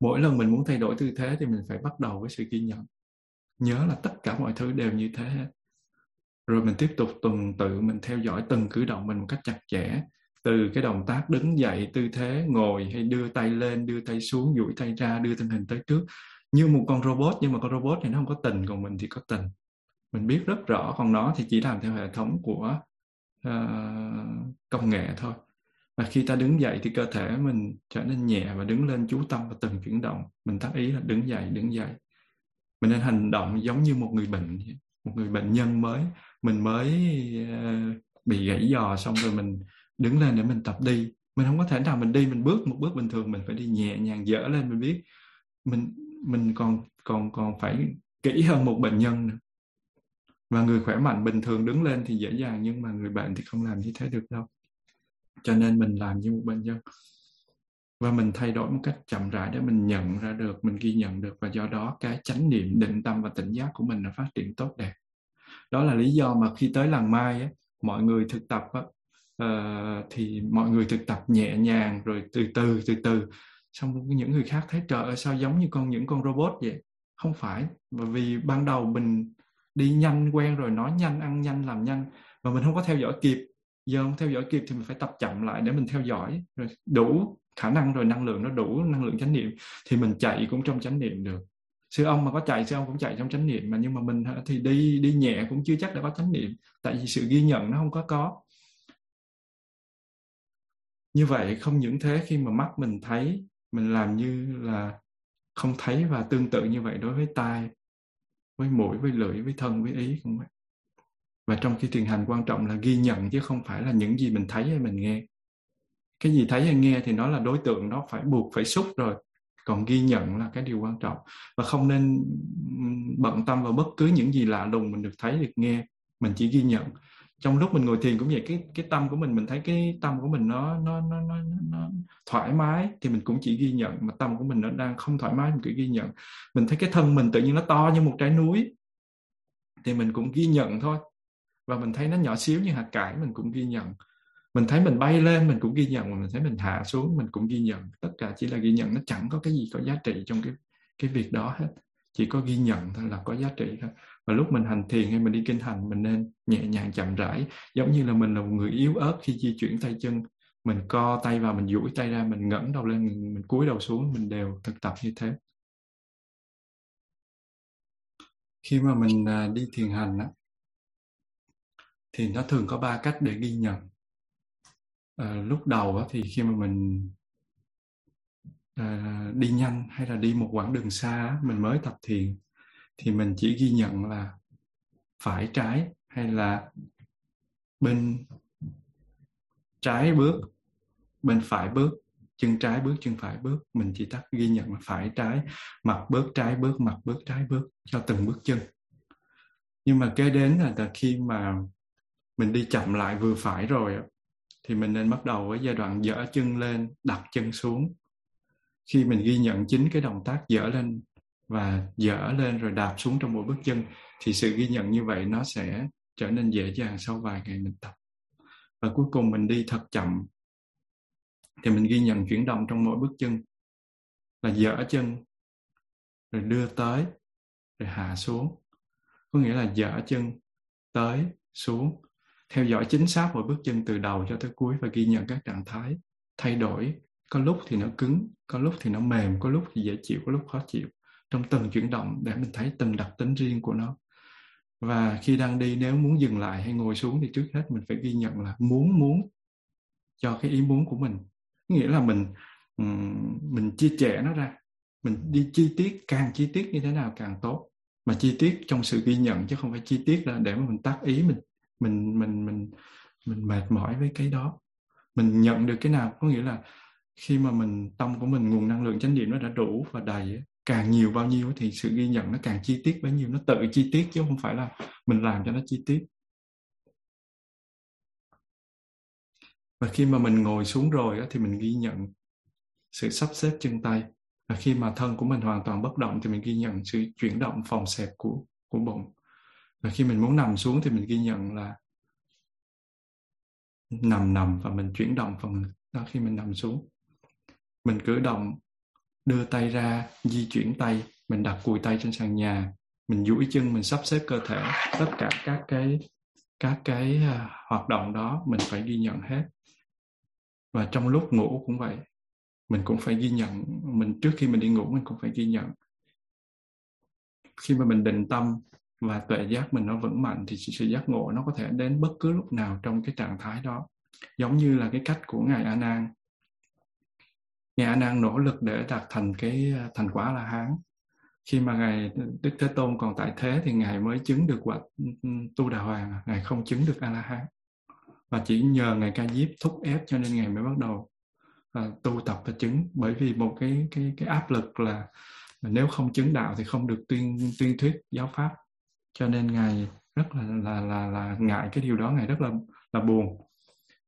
mỗi lần mình muốn thay đổi tư thế thì mình phải bắt đầu với sự ghi nhận. Nhớ là tất cả mọi thứ đều như thế. Rồi mình tiếp tục tuần tự mình theo dõi từng cử động mình một cách chặt chẽ từ cái động tác đứng dậy tư thế ngồi hay đưa tay lên đưa tay xuống duỗi tay ra đưa thân hình tới trước. Như một con robot nhưng mà con robot này nó không có tình còn mình thì có tình. Mình biết rất rõ còn nó thì chỉ làm theo hệ thống của uh, công nghệ thôi. Và khi ta đứng dậy thì cơ thể mình trở nên nhẹ và đứng lên chú tâm vào từng chuyển động. Mình tác ý là đứng dậy đứng dậy. Mình nên hành động giống như một người bệnh một người bệnh nhân mới. Mình mới uh, bị gãy giò xong rồi mình đứng lên để mình tập đi. Mình không có thể nào mình đi mình bước một bước bình thường mình phải đi nhẹ nhàng dở lên mình biết. Mình mình còn còn còn phải kỹ hơn một bệnh nhân nữa. Và người khỏe mạnh bình thường đứng lên thì dễ dàng nhưng mà người bệnh thì không làm như thế được đâu. Cho nên mình làm như một bệnh nhân. Và mình thay đổi một cách chậm rãi để mình nhận ra được mình ghi nhận được. Và do đó cái chánh niệm định tâm và tỉnh giác của mình nó phát triển tốt đẹp. Đó là lý do mà khi tới làng mai á, mọi người thực tập á, uh, thì mọi người thực tập nhẹ nhàng rồi từ từ từ từ. Xong những người khác thấy trời ơi sao giống như con những con robot vậy? Không phải. Bởi vì ban đầu mình đi nhanh quen rồi nói nhanh ăn nhanh làm nhanh mà mình không có theo dõi kịp. Giờ không theo dõi kịp thì mình phải tập chậm lại để mình theo dõi. Rồi đủ khả năng rồi năng lượng nó đủ năng lượng chánh niệm thì mình chạy cũng trong chánh niệm được. Sư ông mà có chạy sư ông cũng chạy trong chánh niệm mà. Nhưng mà mình thì đi đi nhẹ cũng chưa chắc đã có chánh niệm. Tại vì sự ghi nhận nó không có có như vậy không những thế, khi mà mắt mình thấy, mình làm như là không thấy và tương tự như vậy đối với tai, với mũi, với lưỡi, với thân, với ý cũng vậy và trong khi thiền hành quan trọng là ghi nhận chứ không phải là những gì mình thấy hay mình nghe. Cái gì thấy hay nghe thì nó là đối tượng, nó phải buộc, phải xúc rồi. Còn ghi nhận là cái điều quan trọng. Và không nên ừ, bận tâm vào bất cứ những gì lạ lùng mình được thấy, được nghe. Mình chỉ ghi nhận trong lúc mình ngồi thiền cũng vậy cái cái tâm của mình mình thấy cái tâm của mình nó nó nó nó, nó thoải mái thì mình cũng chỉ ghi nhận mà tâm của mình nó đang không thoải mái mình cứ ghi nhận. Mình thấy cái thân mình tự nhiên nó to như một trái núi thì mình cũng ghi nhận thôi. Và mình thấy nó nhỏ xíu như hạt cải mình cũng ghi nhận. Mình thấy mình bay lên mình cũng ghi nhận mà mình thấy mình hạ xuống mình cũng ghi nhận. Tất cả chỉ là ghi nhận nó chẳng có cái gì có giá trị trong cái cái việc đó hết. Chỉ có ghi nhận thôi là có giá trị thôi và lúc mình hành thiền hay mình đi kinh hành mình nên nhẹ nhàng chậm rãi. Giống như là mình là một người yếu ớt khi di chuyển tay chân. Mình co tay vào mình duỗi tay ra mình ngẩng đầu lên mình, mình cúi đầu xuống mình đều thực tập như thế. Khi mà mình à, đi thiền hành á, thì nó thường có ba cách để ghi nhận. À, lúc đầu á, thì khi mà mình à, đi nhanh hay là đi một quãng đường xa mình mới tập thiền thì mình chỉ ghi nhận là phải trái hay là bên trái bước bên phải bước chân trái bước chân phải bước. Mình chỉ tắt ghi nhận là phải trái mặt bước trái bước mặt bước trái bước cho từng bước chân. Nhưng mà kế đến là, là khi mà mình đi chậm lại vừa phải rồi thì mình nên bắt đầu với giai đoạn dở chân lên đặt chân xuống. Khi mình ghi nhận chính cái động tác dở lên và dỡ lên rồi đạp xuống trong mỗi bước chân, thì sự ghi nhận như vậy nó sẽ trở nên dễ dàng sau vài ngày mình tập. Và cuối cùng mình đi thật chậm, thì mình ghi nhận chuyển động trong mỗi bước chân, là dỡ chân, rồi đưa tới, rồi hạ xuống. Có nghĩa là dỡ chân tới, xuống, theo dõi chính xác mỗi bước chân từ đầu cho tới cuối và ghi nhận các trạng thái thay đổi. Có lúc thì nó cứng, có lúc thì nó mềm, có lúc thì dễ chịu, có lúc khó chịu trong từng chuyển động để mình thấy từng đặc tính riêng của nó. Và khi đang đi, nếu muốn dừng lại hay ngồi xuống thì trước hết mình phải ghi nhận là muốn muốn cho cái ý muốn của mình. Nghĩa là mình mình chia trẻ nó ra. Mình đi chi tiết, càng chi tiết như thế nào càng tốt. Mà chi tiết trong sự ghi nhận chứ không phải chi tiết là để mà mình tác ý, mình mình mình mình mình mệt mỏi với cái đó. Mình nhận được cái nào, có nghĩa là khi mà mình, tâm của mình, nguồn năng lượng chánh niệm nó đã đủ và đầy càng nhiều bao nhiêu thì sự ghi nhận nó càng chi tiết bấy nhiêu, nó tự chi tiết chứ không phải là mình làm cho nó chi tiết. Và khi mà mình ngồi xuống rồi thì mình ghi nhận sự sắp xếp chân tay. Và khi mà thân của mình hoàn toàn bất động thì mình ghi nhận sự chuyển động phòng xẹp của của bụng. Và khi mình muốn nằm xuống thì mình ghi nhận là nằm nằm và mình chuyển động phần đó khi mình nằm xuống. Mình cử động đưa tay ra di chuyển tay. Mình đặt cùi tay trên sàn nhà. Mình duỗi chân mình sắp xếp cơ thể. Tất cả các cái các cái uh, hoạt động đó mình phải ghi nhận hết. Và trong lúc ngủ cũng vậy. Mình cũng phải ghi nhận. Mình trước khi mình đi ngủ mình cũng phải ghi nhận. Khi mà mình định tâm và tuệ giác mình nó vững mạnh thì sự giác ngộ nó có thể đến bất cứ lúc nào trong cái trạng thái đó. Giống như là cái cách của ngài a nan ngài đang nỗ lực để đạt thành cái à, thành quả la hán. Khi mà ngài đức thế tôn còn tại thế thì ngài mới chứng được quả tu đà hoàng. Ngài không chứng được a la hán và chỉ nhờ ngài ca diếp thúc ép cho nên ngài mới bắt đầu uh, tu tập và chứng. Bởi vì một cái cái cái áp lực là nếu không chứng đạo thì không được tuyên tuyên thuyết giáo pháp. Cho nên ngài rất là là là là ngại cái điều đó. Ngài rất là là buồn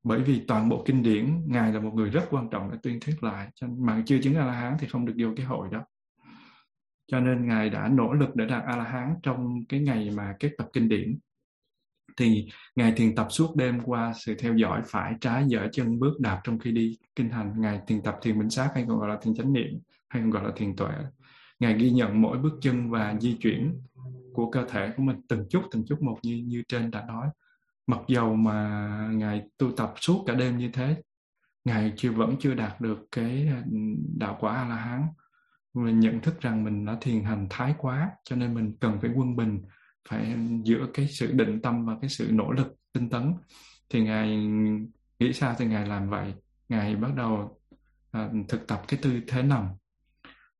bởi vì toàn bộ kinh điển, ngài là một người rất quan trọng để tuyên thuyết lại. Cho mà chưa chứng a la hán thì không được vô cái hội đó. Cho nên ngài đã nỗ lực để đạt a la hán trong cái ngày mà kết tập kinh điển. Thì ngài thiền tập suốt đêm qua sự theo dõi phải trái dở chân bước đạp trong khi đi kinh hành. Ngài thiền tập thiền minh sát hay còn gọi là thiền chánh niệm hay còn gọi là thiền tuệ. Ngài ghi nhận mỗi bước chân và di chuyển của cơ thể của mình từng chút từng chút một như như trên đã nói mặc dầu mà ngài tu tập suốt cả đêm như thế ngài chưa vẫn chưa đạt được cái à, đạo quả a la hán mình nhận thức rằng mình đã thiền hành thái quá cho nên mình cần phải quân bình phải giữa cái sự định tâm và cái sự nỗ lực tinh tấn. Thì ngài nghĩ sao thì ngài làm vậy? Ngài bắt đầu à, thực tập cái tư thế nằm.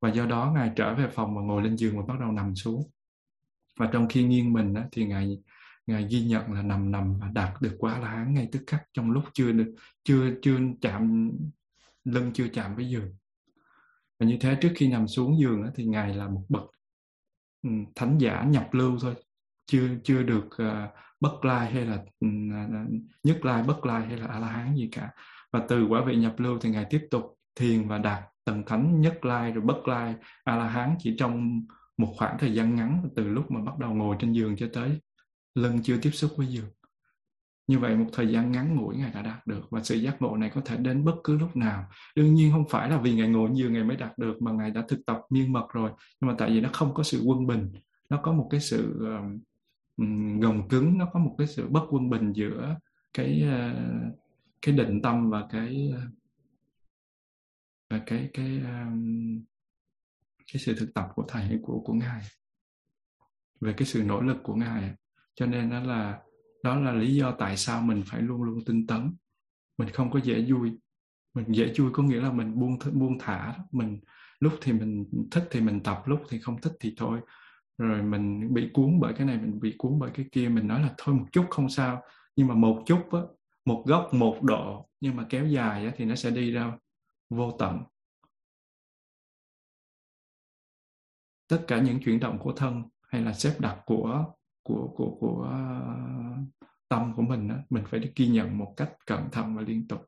Và do đó ngài trở về phòng và ngồi lên giường và bắt đầu nằm xuống. Và trong khi nghiêng mình á, thì ngài ngài ghi nhận là nằm nằm và đạt được quá la hán ngay tức khắc trong lúc chưa được chưa chưa chạm lưng chưa chạm với giường. Và như thế trước khi nằm xuống giường thì ngài là một bậc ừ, thánh giả nhập lưu thôi. Chưa chưa được uh, bất lai hay là uh, nhất lai bất lai hay là a la hán gì cả. Và từ quả vị nhập lưu thì ngài tiếp tục thiền và đạt tầng thánh nhất lai rồi bất lai a la hán chỉ trong một khoảng thời gian ngắn từ lúc mà bắt đầu ngồi trên giường cho tới lưng chưa tiếp xúc với giường. Như vậy một thời gian ngắn ngủi ngài đã đạt được và sự giác ngộ này có thể đến bất cứ lúc nào. Đương nhiên không phải là vì ngài ngồi giường ngài mới đạt được mà ngài đã thực tập miên mật rồi. Nhưng mà tại vì nó không có sự quân bình nó có một cái sự um, gồng cứng nó có một cái sự bất quân bình giữa cái uh, cái định tâm và cái uh, cái cái um, cái sự thực tập của thầy của của ngài. Về cái sự nỗ lực của ngài cho nên đó là đó là lý do tại sao mình phải luôn luôn tinh tấn. Mình không có dễ vui. Mình dễ vui có nghĩa là mình buông buông thả. Mình lúc thì mình thích thì mình tập lúc thì không thích thì thôi. Rồi mình bị cuốn bởi cái này mình bị cuốn bởi cái kia. Mình nói là thôi một chút không sao. Nhưng mà một chút á, một góc một độ nhưng mà kéo dài á, thì nó sẽ đi ra vô tận. Tất cả những chuyển động của thân hay là xếp đặt của của của của à, tâm của mình đó, mình phải ghi nhận một cách cẩn thận và liên tục.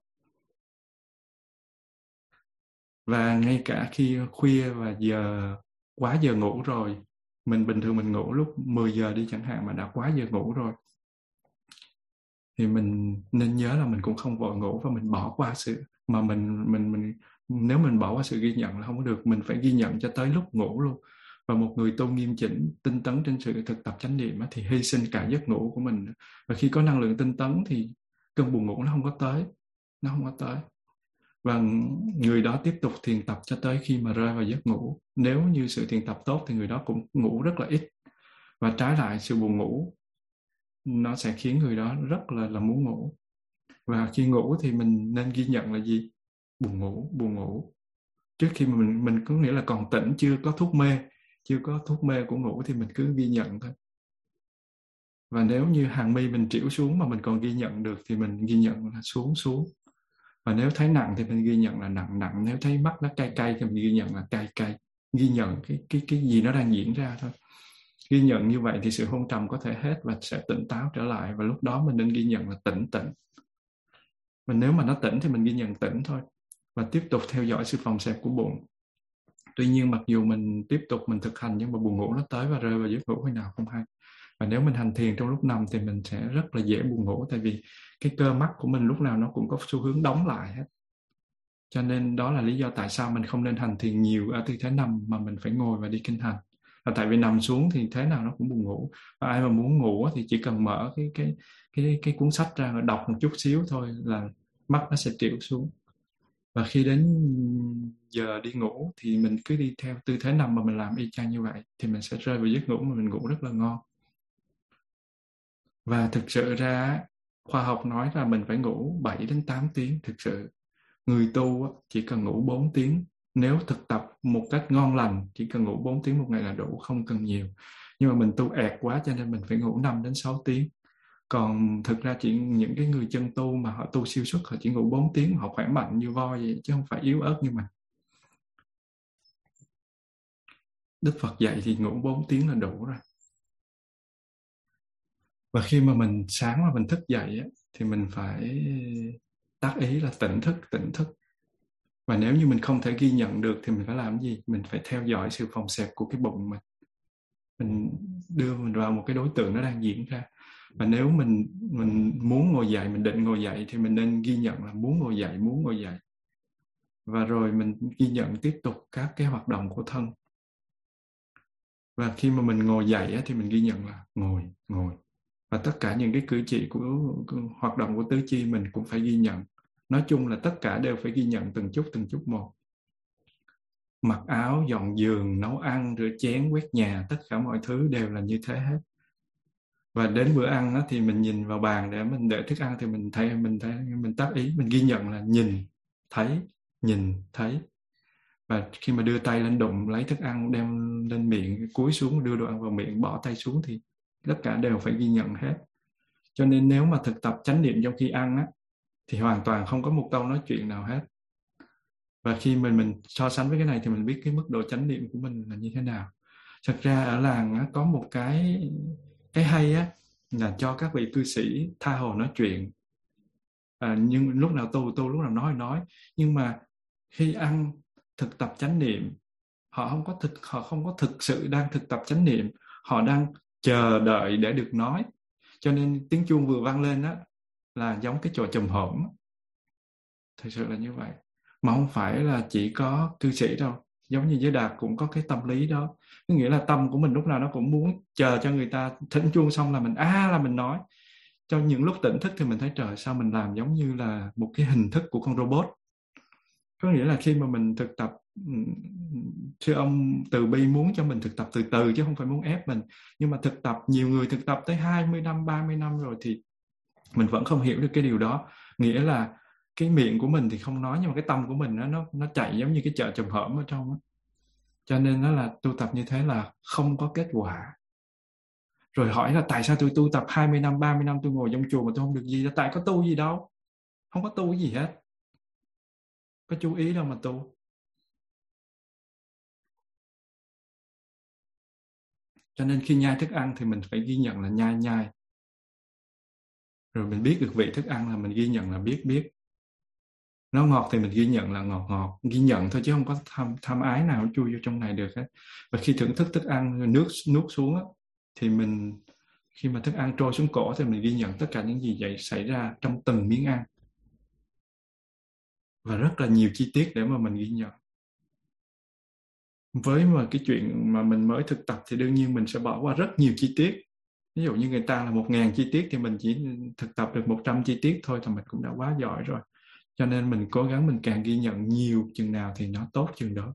Và ngay cả khi khuya và giờ quá giờ ngủ rồi mình bình thường mình ngủ lúc 10 giờ đi chẳng hạn mà đã quá giờ ngủ rồi thì mình nên nhớ là mình cũng không vội ngủ và mình bỏ qua sự mà mình mình mình nếu mình bỏ qua sự ghi nhận là không có được. Mình phải ghi nhận cho tới lúc ngủ luôn và một người tu nghiêm chỉnh, tinh tấn trên sự thực tập chánh niệm thì hy sinh cả giấc ngủ của mình và khi có năng lượng tinh tấn thì cơn buồn ngủ nó không có tới, nó không có tới. Và người đó tiếp tục thiền tập cho tới khi mà rơi vào giấc ngủ. Nếu như sự thiền tập tốt thì người đó cũng ngủ rất là ít. Và trái lại, sự buồn ngủ nó sẽ khiến người đó rất là là muốn ngủ. Và khi ngủ thì mình nên ghi nhận là gì? Buồn ngủ buồn ngủ. Trước khi mà mình mình có nghĩa là còn tỉnh, chưa có thuốc mê chưa có thuốc mê của ngủ thì mình cứ ghi nhận thôi. Và nếu như hàng mi mình triểu xuống mà mình còn ghi nhận được thì mình ghi nhận là xuống xuống. Và nếu thấy nặng thì mình ghi nhận là nặng nặng. Nếu thấy mắt nó cay cay thì mình ghi nhận là cay cay. Ghi nhận cái cái cái gì nó đang diễn ra thôi. Ghi nhận như vậy thì sự hôn trầm có thể hết và sẽ tỉnh táo trở lại và lúc đó mình nên ghi nhận là tỉnh tỉnh. Và nếu mà nó tỉnh thì mình ghi nhận tỉnh thôi và tiếp tục theo dõi sự phòng xẹp của bụng tuy nhiên mặc dù mình tiếp tục mình thực hành nhưng mà buồn ngủ nó tới và rơi vào giấc ngủ khi nào không hay. Và nếu mình hành thiền trong lúc nằm thì mình sẽ rất là dễ buồn ngủ tại vì cái cơ mắt của mình lúc nào nó cũng có xu hướng đóng lại hết. Cho nên đó là lý do tại sao mình không nên hành thiền nhiều ở tư thế nằm mà mình phải ngồi và đi kinh hành. Là tại vì nằm xuống thì thế nào nó cũng buồn ngủ. Và ai mà muốn ngủ thì chỉ cần mở cái cái cái cái cuốn sách ra và đọc một chút xíu thôi là mắt nó sẽ triệu xuống và khi đến giờ đi ngủ thì mình cứ đi theo tư thế nằm mà mình làm y chang như vậy thì mình sẽ rơi vào giấc ngủ mà mình ngủ rất là ngon. Và thực sự ra, khoa học nói là mình phải ngủ 7 đến 8 tiếng thực sự. Người tu chỉ cần ngủ 4 tiếng. Nếu thực tập một cách ngon lành, chỉ cần ngủ 4 tiếng một ngày là đủ, không cần nhiều. Nhưng mà mình tu ẹt quá cho nên mình phải ngủ 5 đến 6 tiếng còn thực ra chỉ những cái người chân tu mà họ tu siêu xuất họ chỉ ngủ 4 tiếng họ khỏe mạnh như voi vậy chứ không phải yếu ớt như mình. Đức Phật dạy thì ngủ 4 tiếng là đủ rồi. Và khi mà mình sáng mà mình thức dậy á, thì mình phải tác ý là tỉnh thức tỉnh thức. Và nếu như mình không thể ghi nhận được thì mình phải làm gì? Mình phải theo dõi sự phòng xẹp của cái bụng mình. Mình đưa mình vào một cái đối tượng nó đang diễn ra và nếu mình mình muốn ngồi dậy mình định ngồi dậy thì mình nên ghi nhận là muốn ngồi dậy muốn ngồi dậy. Và rồi mình ghi nhận tiếp tục các cái hoạt động của thân. Và khi mà mình ngồi dậy thì mình ghi nhận là ngồi ngồi. Và tất cả những cái cử chỉ của, của hoạt động của tứ chi mình cũng phải ghi nhận. Nói chung là tất cả đều phải ghi nhận từng chút từng chút một. Mặc áo dọn giường nấu ăn rửa chén quét nhà tất cả mọi thứ đều là như thế hết và đến bữa ăn đó, thì mình nhìn vào bàn để mình đợi thức ăn thì mình thấy mình thấy mình tác ý mình ghi nhận là nhìn thấy nhìn thấy. Và khi mà đưa tay lên đụng lấy thức ăn đem lên miệng cúi xuống đưa đồ ăn vào miệng bỏ tay xuống thì tất cả đều phải ghi nhận hết. Cho nên nếu mà thực tập chánh niệm trong khi ăn á thì hoàn toàn không có một câu nói chuyện nào hết. Và khi mình mình so sánh với cái này thì mình biết cái mức độ chánh niệm của mình là như thế nào. Thật ra ở làng á, có một cái cái hay á là cho các vị cư sĩ tha hồ nói chuyện. À, nhưng lúc nào tu tu lúc nào nói nói. Nhưng mà khi ăn thực tập chánh niệm họ không có thực họ không có thực sự đang thực tập chánh niệm. Họ đang chờ đợi để được nói. Cho nên tiếng chuông vừa vang lên á là giống cái trò trầm hổm thật sự là như vậy. Mà không phải là chỉ có cư sĩ đâu. Giống như giới đạt cũng có cái tâm lý đó có nghĩa là tâm của mình lúc nào nó cũng muốn chờ cho người ta thỉnh chuông xong là mình a à, là mình nói. Cho những lúc tỉnh thức thì mình thấy trời sao mình làm giống như là một cái hình thức của con robot. Có nghĩa là khi mà mình thực tập sư ông từ bi muốn cho mình thực tập từ từ chứ không phải muốn ép mình. Nhưng mà thực tập nhiều người thực tập tới 20 năm 30 năm rồi thì mình vẫn không hiểu được cái điều đó. Nghĩa là cái miệng của mình thì không nói nhưng mà cái tâm của mình nó nó nó chạy giống như cái chợ trầm hởm ở trong đó cho nên nó là tu tập như thế là không có kết quả. Rồi hỏi là tại sao tôi tu tập 20 năm 30 năm tôi ngồi trong chùa mà tôi không được gì? Tại có tu gì đâu, không có tu gì hết. Có chú ý đâu mà tu. Cho nên khi nhai thức ăn thì mình phải ghi nhận là nhai nhai. Rồi mình biết được vị thức ăn là mình ghi nhận là biết biết nó ngọt thì mình ghi nhận là ngọt ngọt ghi nhận thôi chứ không có tham, tham ái nào chui vô trong này được hết. Và khi thưởng thức thức ăn nước nuốt xuống á, thì mình khi mà thức ăn trôi xuống cổ thì mình ghi nhận tất cả những gì vậy xảy ra trong từng miếng ăn. Và rất là nhiều chi tiết để mà mình ghi nhận. Với mà cái chuyện mà mình mới thực tập thì đương nhiên mình sẽ bỏ qua rất nhiều chi tiết. Ví dụ như người ta là một ngàn chi tiết thì mình chỉ thực tập được một trăm chi tiết thôi thì mình cũng đã quá giỏi rồi cho nên mình cố gắng mình càng ghi nhận nhiều chừng nào thì nó tốt chừng đó.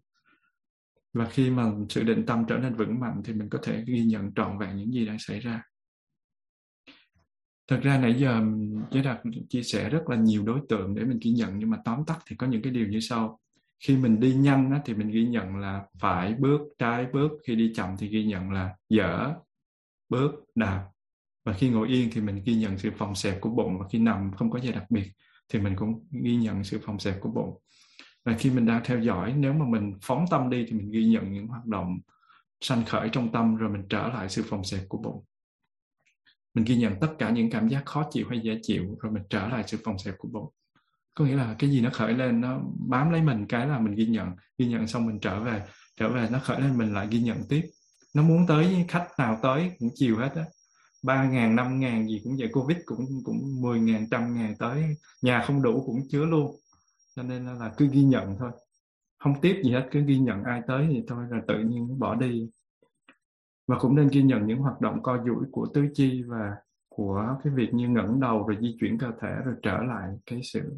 Và khi mà sự định tâm trở nên vững mạnh thì mình có thể ghi nhận trọn vẹn những gì đang xảy ra. Thật ra nãy giờ chế đạt chia sẻ rất là nhiều đối tượng để mình ghi nhận nhưng mà tóm tắt thì có những cái điều như sau. Khi mình đi nhanh á, thì mình ghi nhận là phải bước trái bước khi đi chậm thì ghi nhận là dở bước đạp. Và khi ngồi yên thì mình ghi nhận sự phòng xẹp của bụng và khi nằm không có gì đặc biệt thì mình cũng ghi nhận sự phòng xẹp của bụng và khi mình đang theo dõi, nếu mà mình phóng tâm đi thì mình ghi nhận những hoạt động sanh khởi trong tâm rồi mình trở lại sự phòng xẹp của bụng mình ghi nhận tất cả những cảm giác khó chịu hay dễ chịu rồi mình trở lại sự phòng xẹp của bụng có nghĩa là cái gì nó khởi lên nó bám lấy mình, cái là mình ghi nhận. Ghi nhận xong mình trở về trở về nó khởi lên mình lại ghi nhận tiếp. Nó muốn tới khách nào tới cũng chiều hết á ba ngàn, năm ngàn gì cũng vậy, covid cũng cũng mười ngàn, trăm ngàn tới. Nhà không đủ cũng chứa luôn. Cho nên là cứ ghi nhận thôi. Không tiếp gì hết, cứ ghi nhận ai tới thì thôi là tự nhiên bỏ đi. Và cũng nên ghi nhận những hoạt động co duỗi của tứ chi và của cái việc như ngẩng đầu rồi di chuyển cơ thể rồi trở lại cái sự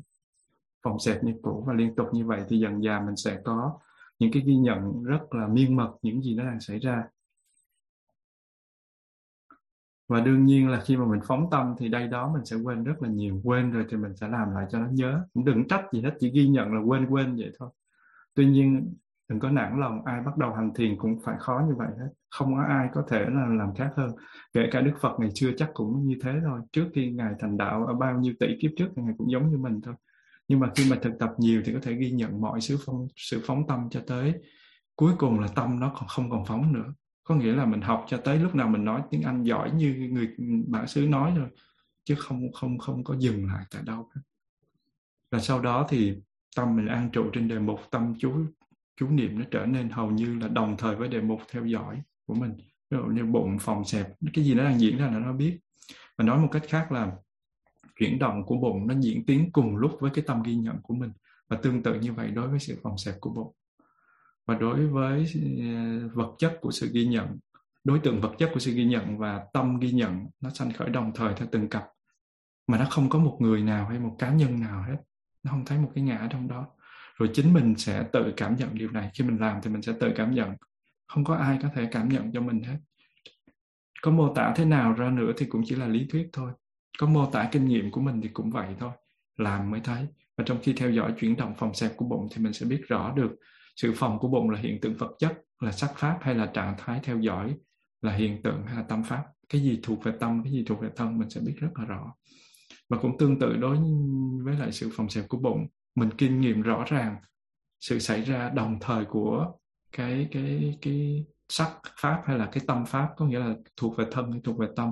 phòng xẹp như cũ. Và liên tục như vậy thì dần dà mình sẽ có những cái ghi nhận rất là miên mật những gì nó đang xảy ra và đương nhiên là khi mà mình phóng tâm thì đây đó mình sẽ quên rất là nhiều. Quên rồi thì mình sẽ làm lại cho nó nhớ. Cũng đừng trách gì hết, chỉ ghi nhận là quên quên vậy thôi. Tuy nhiên, đừng có nản lòng, ai bắt đầu hành thiền cũng phải khó như vậy hết. Không có ai có thể là làm khác hơn. Kể cả đức phật ngày xưa chắc cũng như thế thôi. Trước khi ngài thành đạo ở bao nhiêu tỷ kiếp trước ngài cũng giống như mình thôi. Nhưng mà khi mà thực tập nhiều thì có thể ghi nhận mọi sự phóng sự phóng tâm cho tới. Cuối cùng là tâm nó còn không còn phóng nữa có nghĩa là mình học cho tới lúc nào mình nói tiếng Anh giỏi như người bản xứ nói rồi, chứ không không không có dừng lại tại đâu cả. và sau đó thì tâm mình an trụ trên đề mục, tâm chú chú niệm nó trở nên hầu như là đồng thời với đề mục theo dõi của mình. Ví dụ như bụng, phòng xẹp, cái gì nó đang diễn ra là nó biết. Và nói một cách khác là chuyển động của bụng nó diễn tiến cùng lúc với cái tâm ghi nhận của mình. Và tương tự như vậy đối với sự phòng xẹp của bụng và đối với ờ, vật chất của sự ghi nhận, đối tượng vật chất của sự ghi nhận và tâm ghi nhận, nó sanh khởi đồng thời theo từng cặp. Mà nó không có một người nào hay một cá nhân nào hết. Nó không thấy một cái ngã trong đó. Rồi chính mình sẽ tự cảm nhận điều này. Khi mình làm thì mình sẽ tự cảm nhận. Không có ai có thể cảm nhận cho mình hết. Có mô tả thế nào ra nữa thì cũng chỉ là lý thuyết thôi. Có mô tả kinh nghiệm của mình thì cũng vậy thôi. Làm mới thấy. Và trong khi theo dõi chuyển động phòng xẹp của bụng thì mình sẽ biết rõ được sự phòng của bụng là hiện tượng vật chất, là sắc pháp hay là trạng thái theo dõi, là hiện tượng hay là tâm pháp. Cái gì thuộc về tâm, cái gì thuộc về thân mình sẽ biết rất là rõ. Và cũng tương tự đối với lại sự phòng xẹp của bụng. Mình kinh nghiệm rõ ràng sự xảy ra đồng thời của cái cái cái sắc pháp hay là cái tâm pháp, có nghĩa là thuộc về thân hay thuộc về tâm.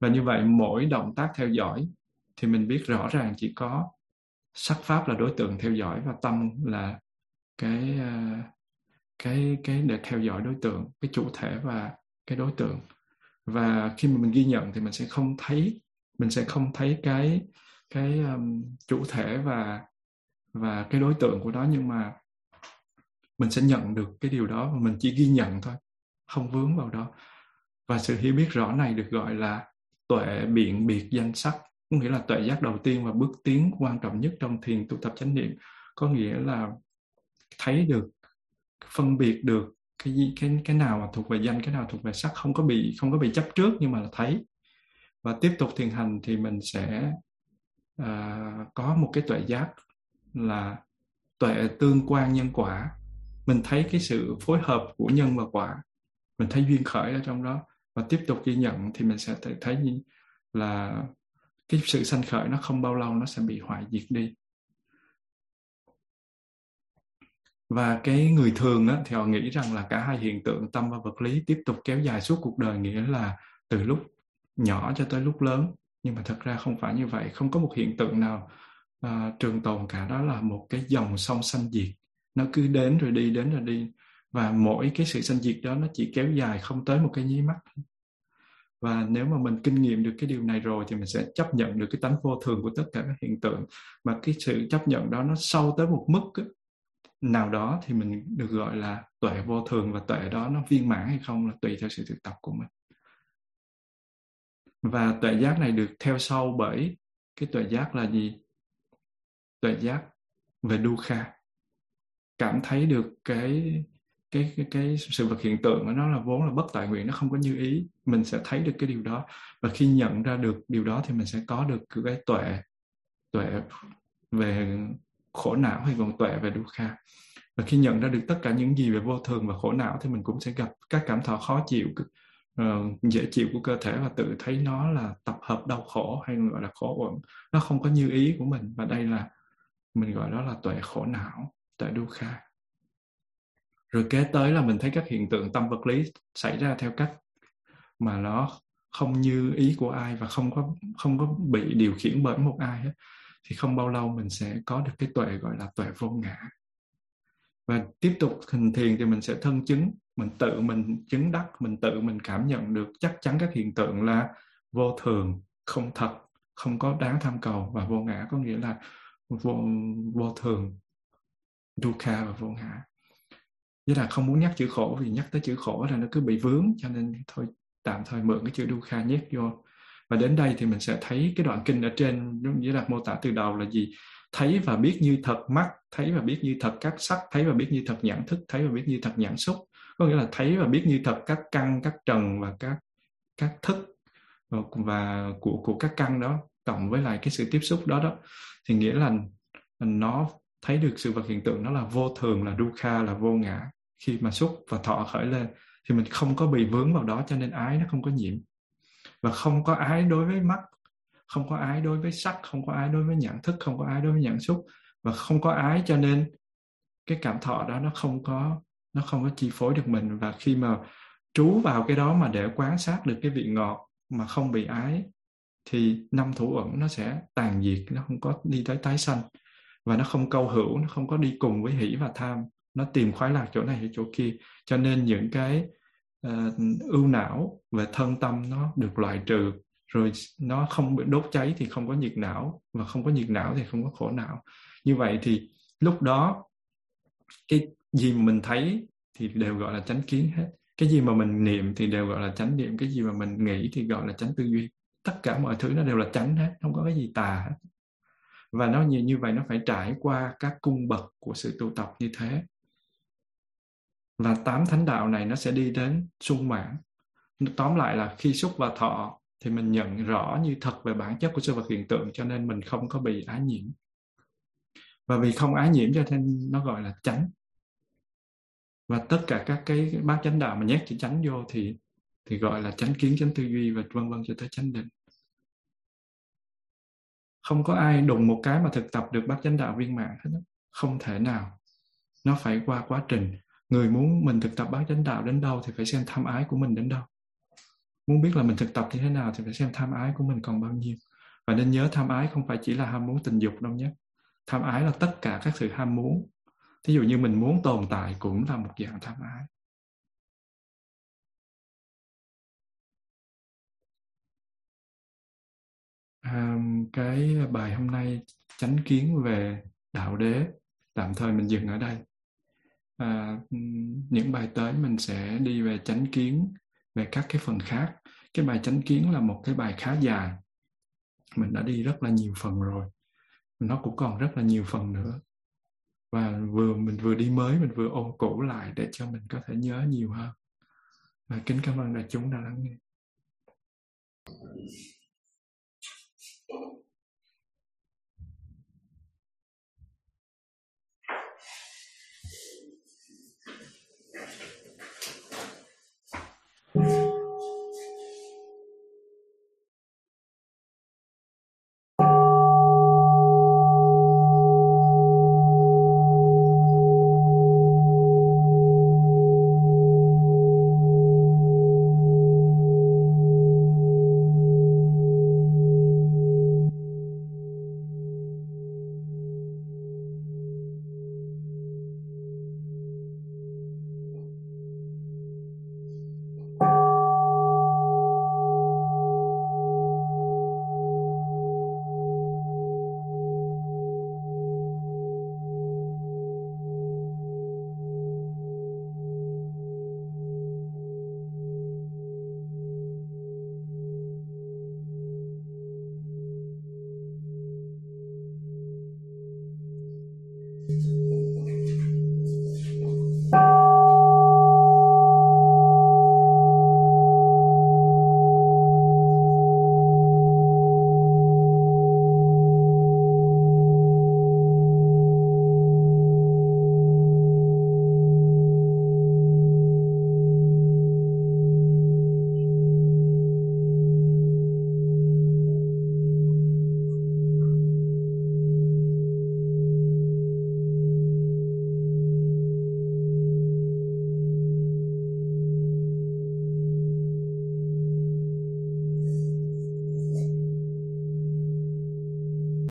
Và như vậy mỗi động tác theo dõi thì mình biết rõ ràng chỉ có sắc pháp là đối tượng theo dõi và tâm là cái ờ, cái cái để theo dõi đối tượng cái chủ thể và cái đối tượng. Và khi mà mình ghi nhận thì mình sẽ không thấy mình sẽ không thấy cái cái um, chủ thể và và cái đối tượng của đó nhưng mà mình sẽ nhận được cái điều đó và mình chỉ ghi nhận thôi không vướng vào đó. Và sự hiểu biết rõ này được gọi là tuệ biện biệt danh sắc có nghĩa là tuệ giác đầu tiên và bước tiến quan trọng nhất trong thiền tu tập chánh niệm. Có nghĩa là thấy được phân biệt được cái cái cái nào mà thuộc về danh cái nào thuộc về sắc không có bị không có bị chấp trước nhưng mà là thấy. Và tiếp tục thiền hành thì mình sẽ uh, có một cái tuệ giác là tuệ tương quan nhân quả. Mình thấy cái sự phối hợp của nhân và quả. Mình thấy duyên khởi ở trong đó. Và tiếp tục ghi nhận thì mình sẽ thấy là cái sự sanh khởi nó không bao lâu nó sẽ bị hoại diệt đi. Và cái người thường á, thì họ nghĩ rằng là cả hai hiện tượng tâm và vật lý tiếp tục kéo dài suốt cuộc đời nghĩa là từ lúc nhỏ cho tới lúc lớn. Nhưng mà thật ra không phải như vậy không có một hiện tượng nào uh, trường tồn cả. Đó là một cái dòng sông sanh diệt. Nó cứ đến rồi đi đến rồi đi. Và mỗi cái sự sanh diệt đó nó chỉ kéo dài không tới một cái nháy mắt. Và nếu mà mình kinh nghiệm được cái điều này rồi thì mình sẽ chấp nhận được cái tánh vô thường của tất cả các hiện tượng. Mà cái sự chấp nhận đó nó sâu tới một mức ấy, nào đó thì mình được gọi là tuệ vô thường và tuệ đó nó viên mãn hay không là tùy theo sự thực tập của mình. Và tuệ giác này được theo sau bởi cái tuệ giác là gì? Tuệ giác về dukkha. Cảm thấy được cái cái cái, cái sự vật hiện tượng của nó là vốn là bất tại nguyện nó không có như ý. Mình sẽ thấy được cái điều đó. Và khi nhận ra được điều đó thì mình sẽ có được cái tuệ tuệ về khổ não hay còn tuệ về dukkha và khi nhận ra được tất cả những gì về vô thường và khổ não thì mình cũng sẽ gặp các cảm thọ khó chịu uh, dễ chịu của cơ thể và tự thấy nó là tập hợp đau khổ hay gọi là khổ uẩn. Nó không có như ý của mình và đây là mình gọi đó là tuệ khổ não tuệ dukkha rồi kế tới là mình thấy các hiện tượng tâm vật lý xảy ra theo cách mà nó không như ý của ai và không có không có bị điều khiển bởi một ai hết thì không bao lâu mình sẽ có được cái tuệ gọi là tuệ vô ngã. Và tiếp tục hình thiền thì mình sẽ thân chứng mình tự mình chứng đắc mình tự mình cảm nhận được chắc chắn các hiện tượng là vô thường không thật không có đáng tham cầu. Và vô ngã có nghĩa là vô, vô thường dukkha và vô ngã. Với là không muốn nhắc chữ khổ vì nhắc tới chữ khổ là nó cứ bị vướng cho nên thôi tạm thời mượn cái chữ dukkha nhét vô và đến đây thì mình sẽ thấy cái đoạn kinh ở trên, giống như là mô tả từ đầu là gì? Thấy và biết như thật mắt, thấy và biết như thật các sắc, thấy và biết như thật nhãn thức, thấy và biết như thật nhãn xúc. Có nghĩa là thấy và biết như thật các căn, các trần và các các thức ờ, và của của các căn đó, cộng với lại cái sự tiếp xúc đó đó. Thì nghĩa là nó thấy được sự vật hiện tượng nó là vô thường, là dukkha, là vô ngã khi mà xúc và thọ khởi lên. Thì mình không có bị vướng vào đó cho nên ái nó không có nhiễm và không có ái đối với mắt, không có ái đối với sắc, không có ái đối với nhận thức, không có ái đối với nhận xúc. Và không có ái cho nên cái cảm thọ đó nó không có, nó không có chi phối được mình. Và khi mà trú vào cái đó mà để quan sát được cái vị ngọt mà không bị ái, thì năm thủ ẩn nó sẽ tàn diệt, nó không có đi tới tái sanh. Và nó không câu hữu, nó không có đi cùng với hỷ và tham. Nó tìm khoái lạc chỗ này hay chỗ kia. Cho nên những cái uh, ưu não về thân tâm nó được loại trừ rồi nó không bị đốt cháy thì không có nhiệt não và không có nhiệt não thì không có khổ não. Như vậy thì lúc đó cái gì mà mình thấy thì đều gọi là chánh kiến hết. Cái gì mà mình niệm thì đều gọi là chánh niệm cái gì mà mình nghĩ thì gọi là chánh tư duy. Tất cả mọi thứ nó đều là chánh hết không có cái gì tà hết. Và nó như như vậy nó phải trải qua các cung bậc của sự tu tập như thế và tám thánh đạo này nó sẽ đi đến sung mãn tóm lại là khi xúc và thọ thì mình nhận rõ như thật về bản chất của sự vật hiện tượng cho nên mình không có bị ái nhiễm. Và vì không ái nhiễm cho nên nó gọi là tránh và tất cả các cái bát chánh đạo mà nhét chữ tránh vô thì thì gọi là tránh kiến tránh tư duy và vân vân cho tới chánh định. Không có ai đụng một cái mà thực tập được bát chánh đạo viên mãn hết không thể nào. Nó phải qua quá trình người muốn mình thực tập bát chánh đạo đến đâu thì phải xem tham ái của mình đến đâu. Muốn biết là mình thực tập như thế nào thì phải xem tham ái của mình còn bao nhiêu. Và nên nhớ tham ái không phải chỉ là ham muốn tình dục đâu nhé. Tham ái là tất cả các sự ham muốn. Thí dụ như mình muốn tồn tại cũng là một dạng tham ái. À, cái bài hôm nay chánh kiến về đạo đế. Tạm thời mình dừng ở đây à, những bài tới mình sẽ đi về chánh kiến về các cái phần khác. Cái bài chánh kiến là một cái bài khá dài. Mình đã đi rất là nhiều phần rồi. Nó cũng còn rất là nhiều phần nữa. Và vừa mình vừa đi mới mình vừa ôn cũ lại để cho mình có thể nhớ nhiều hơn. Và kính cảm ơn đại chúng đã lắng nghe.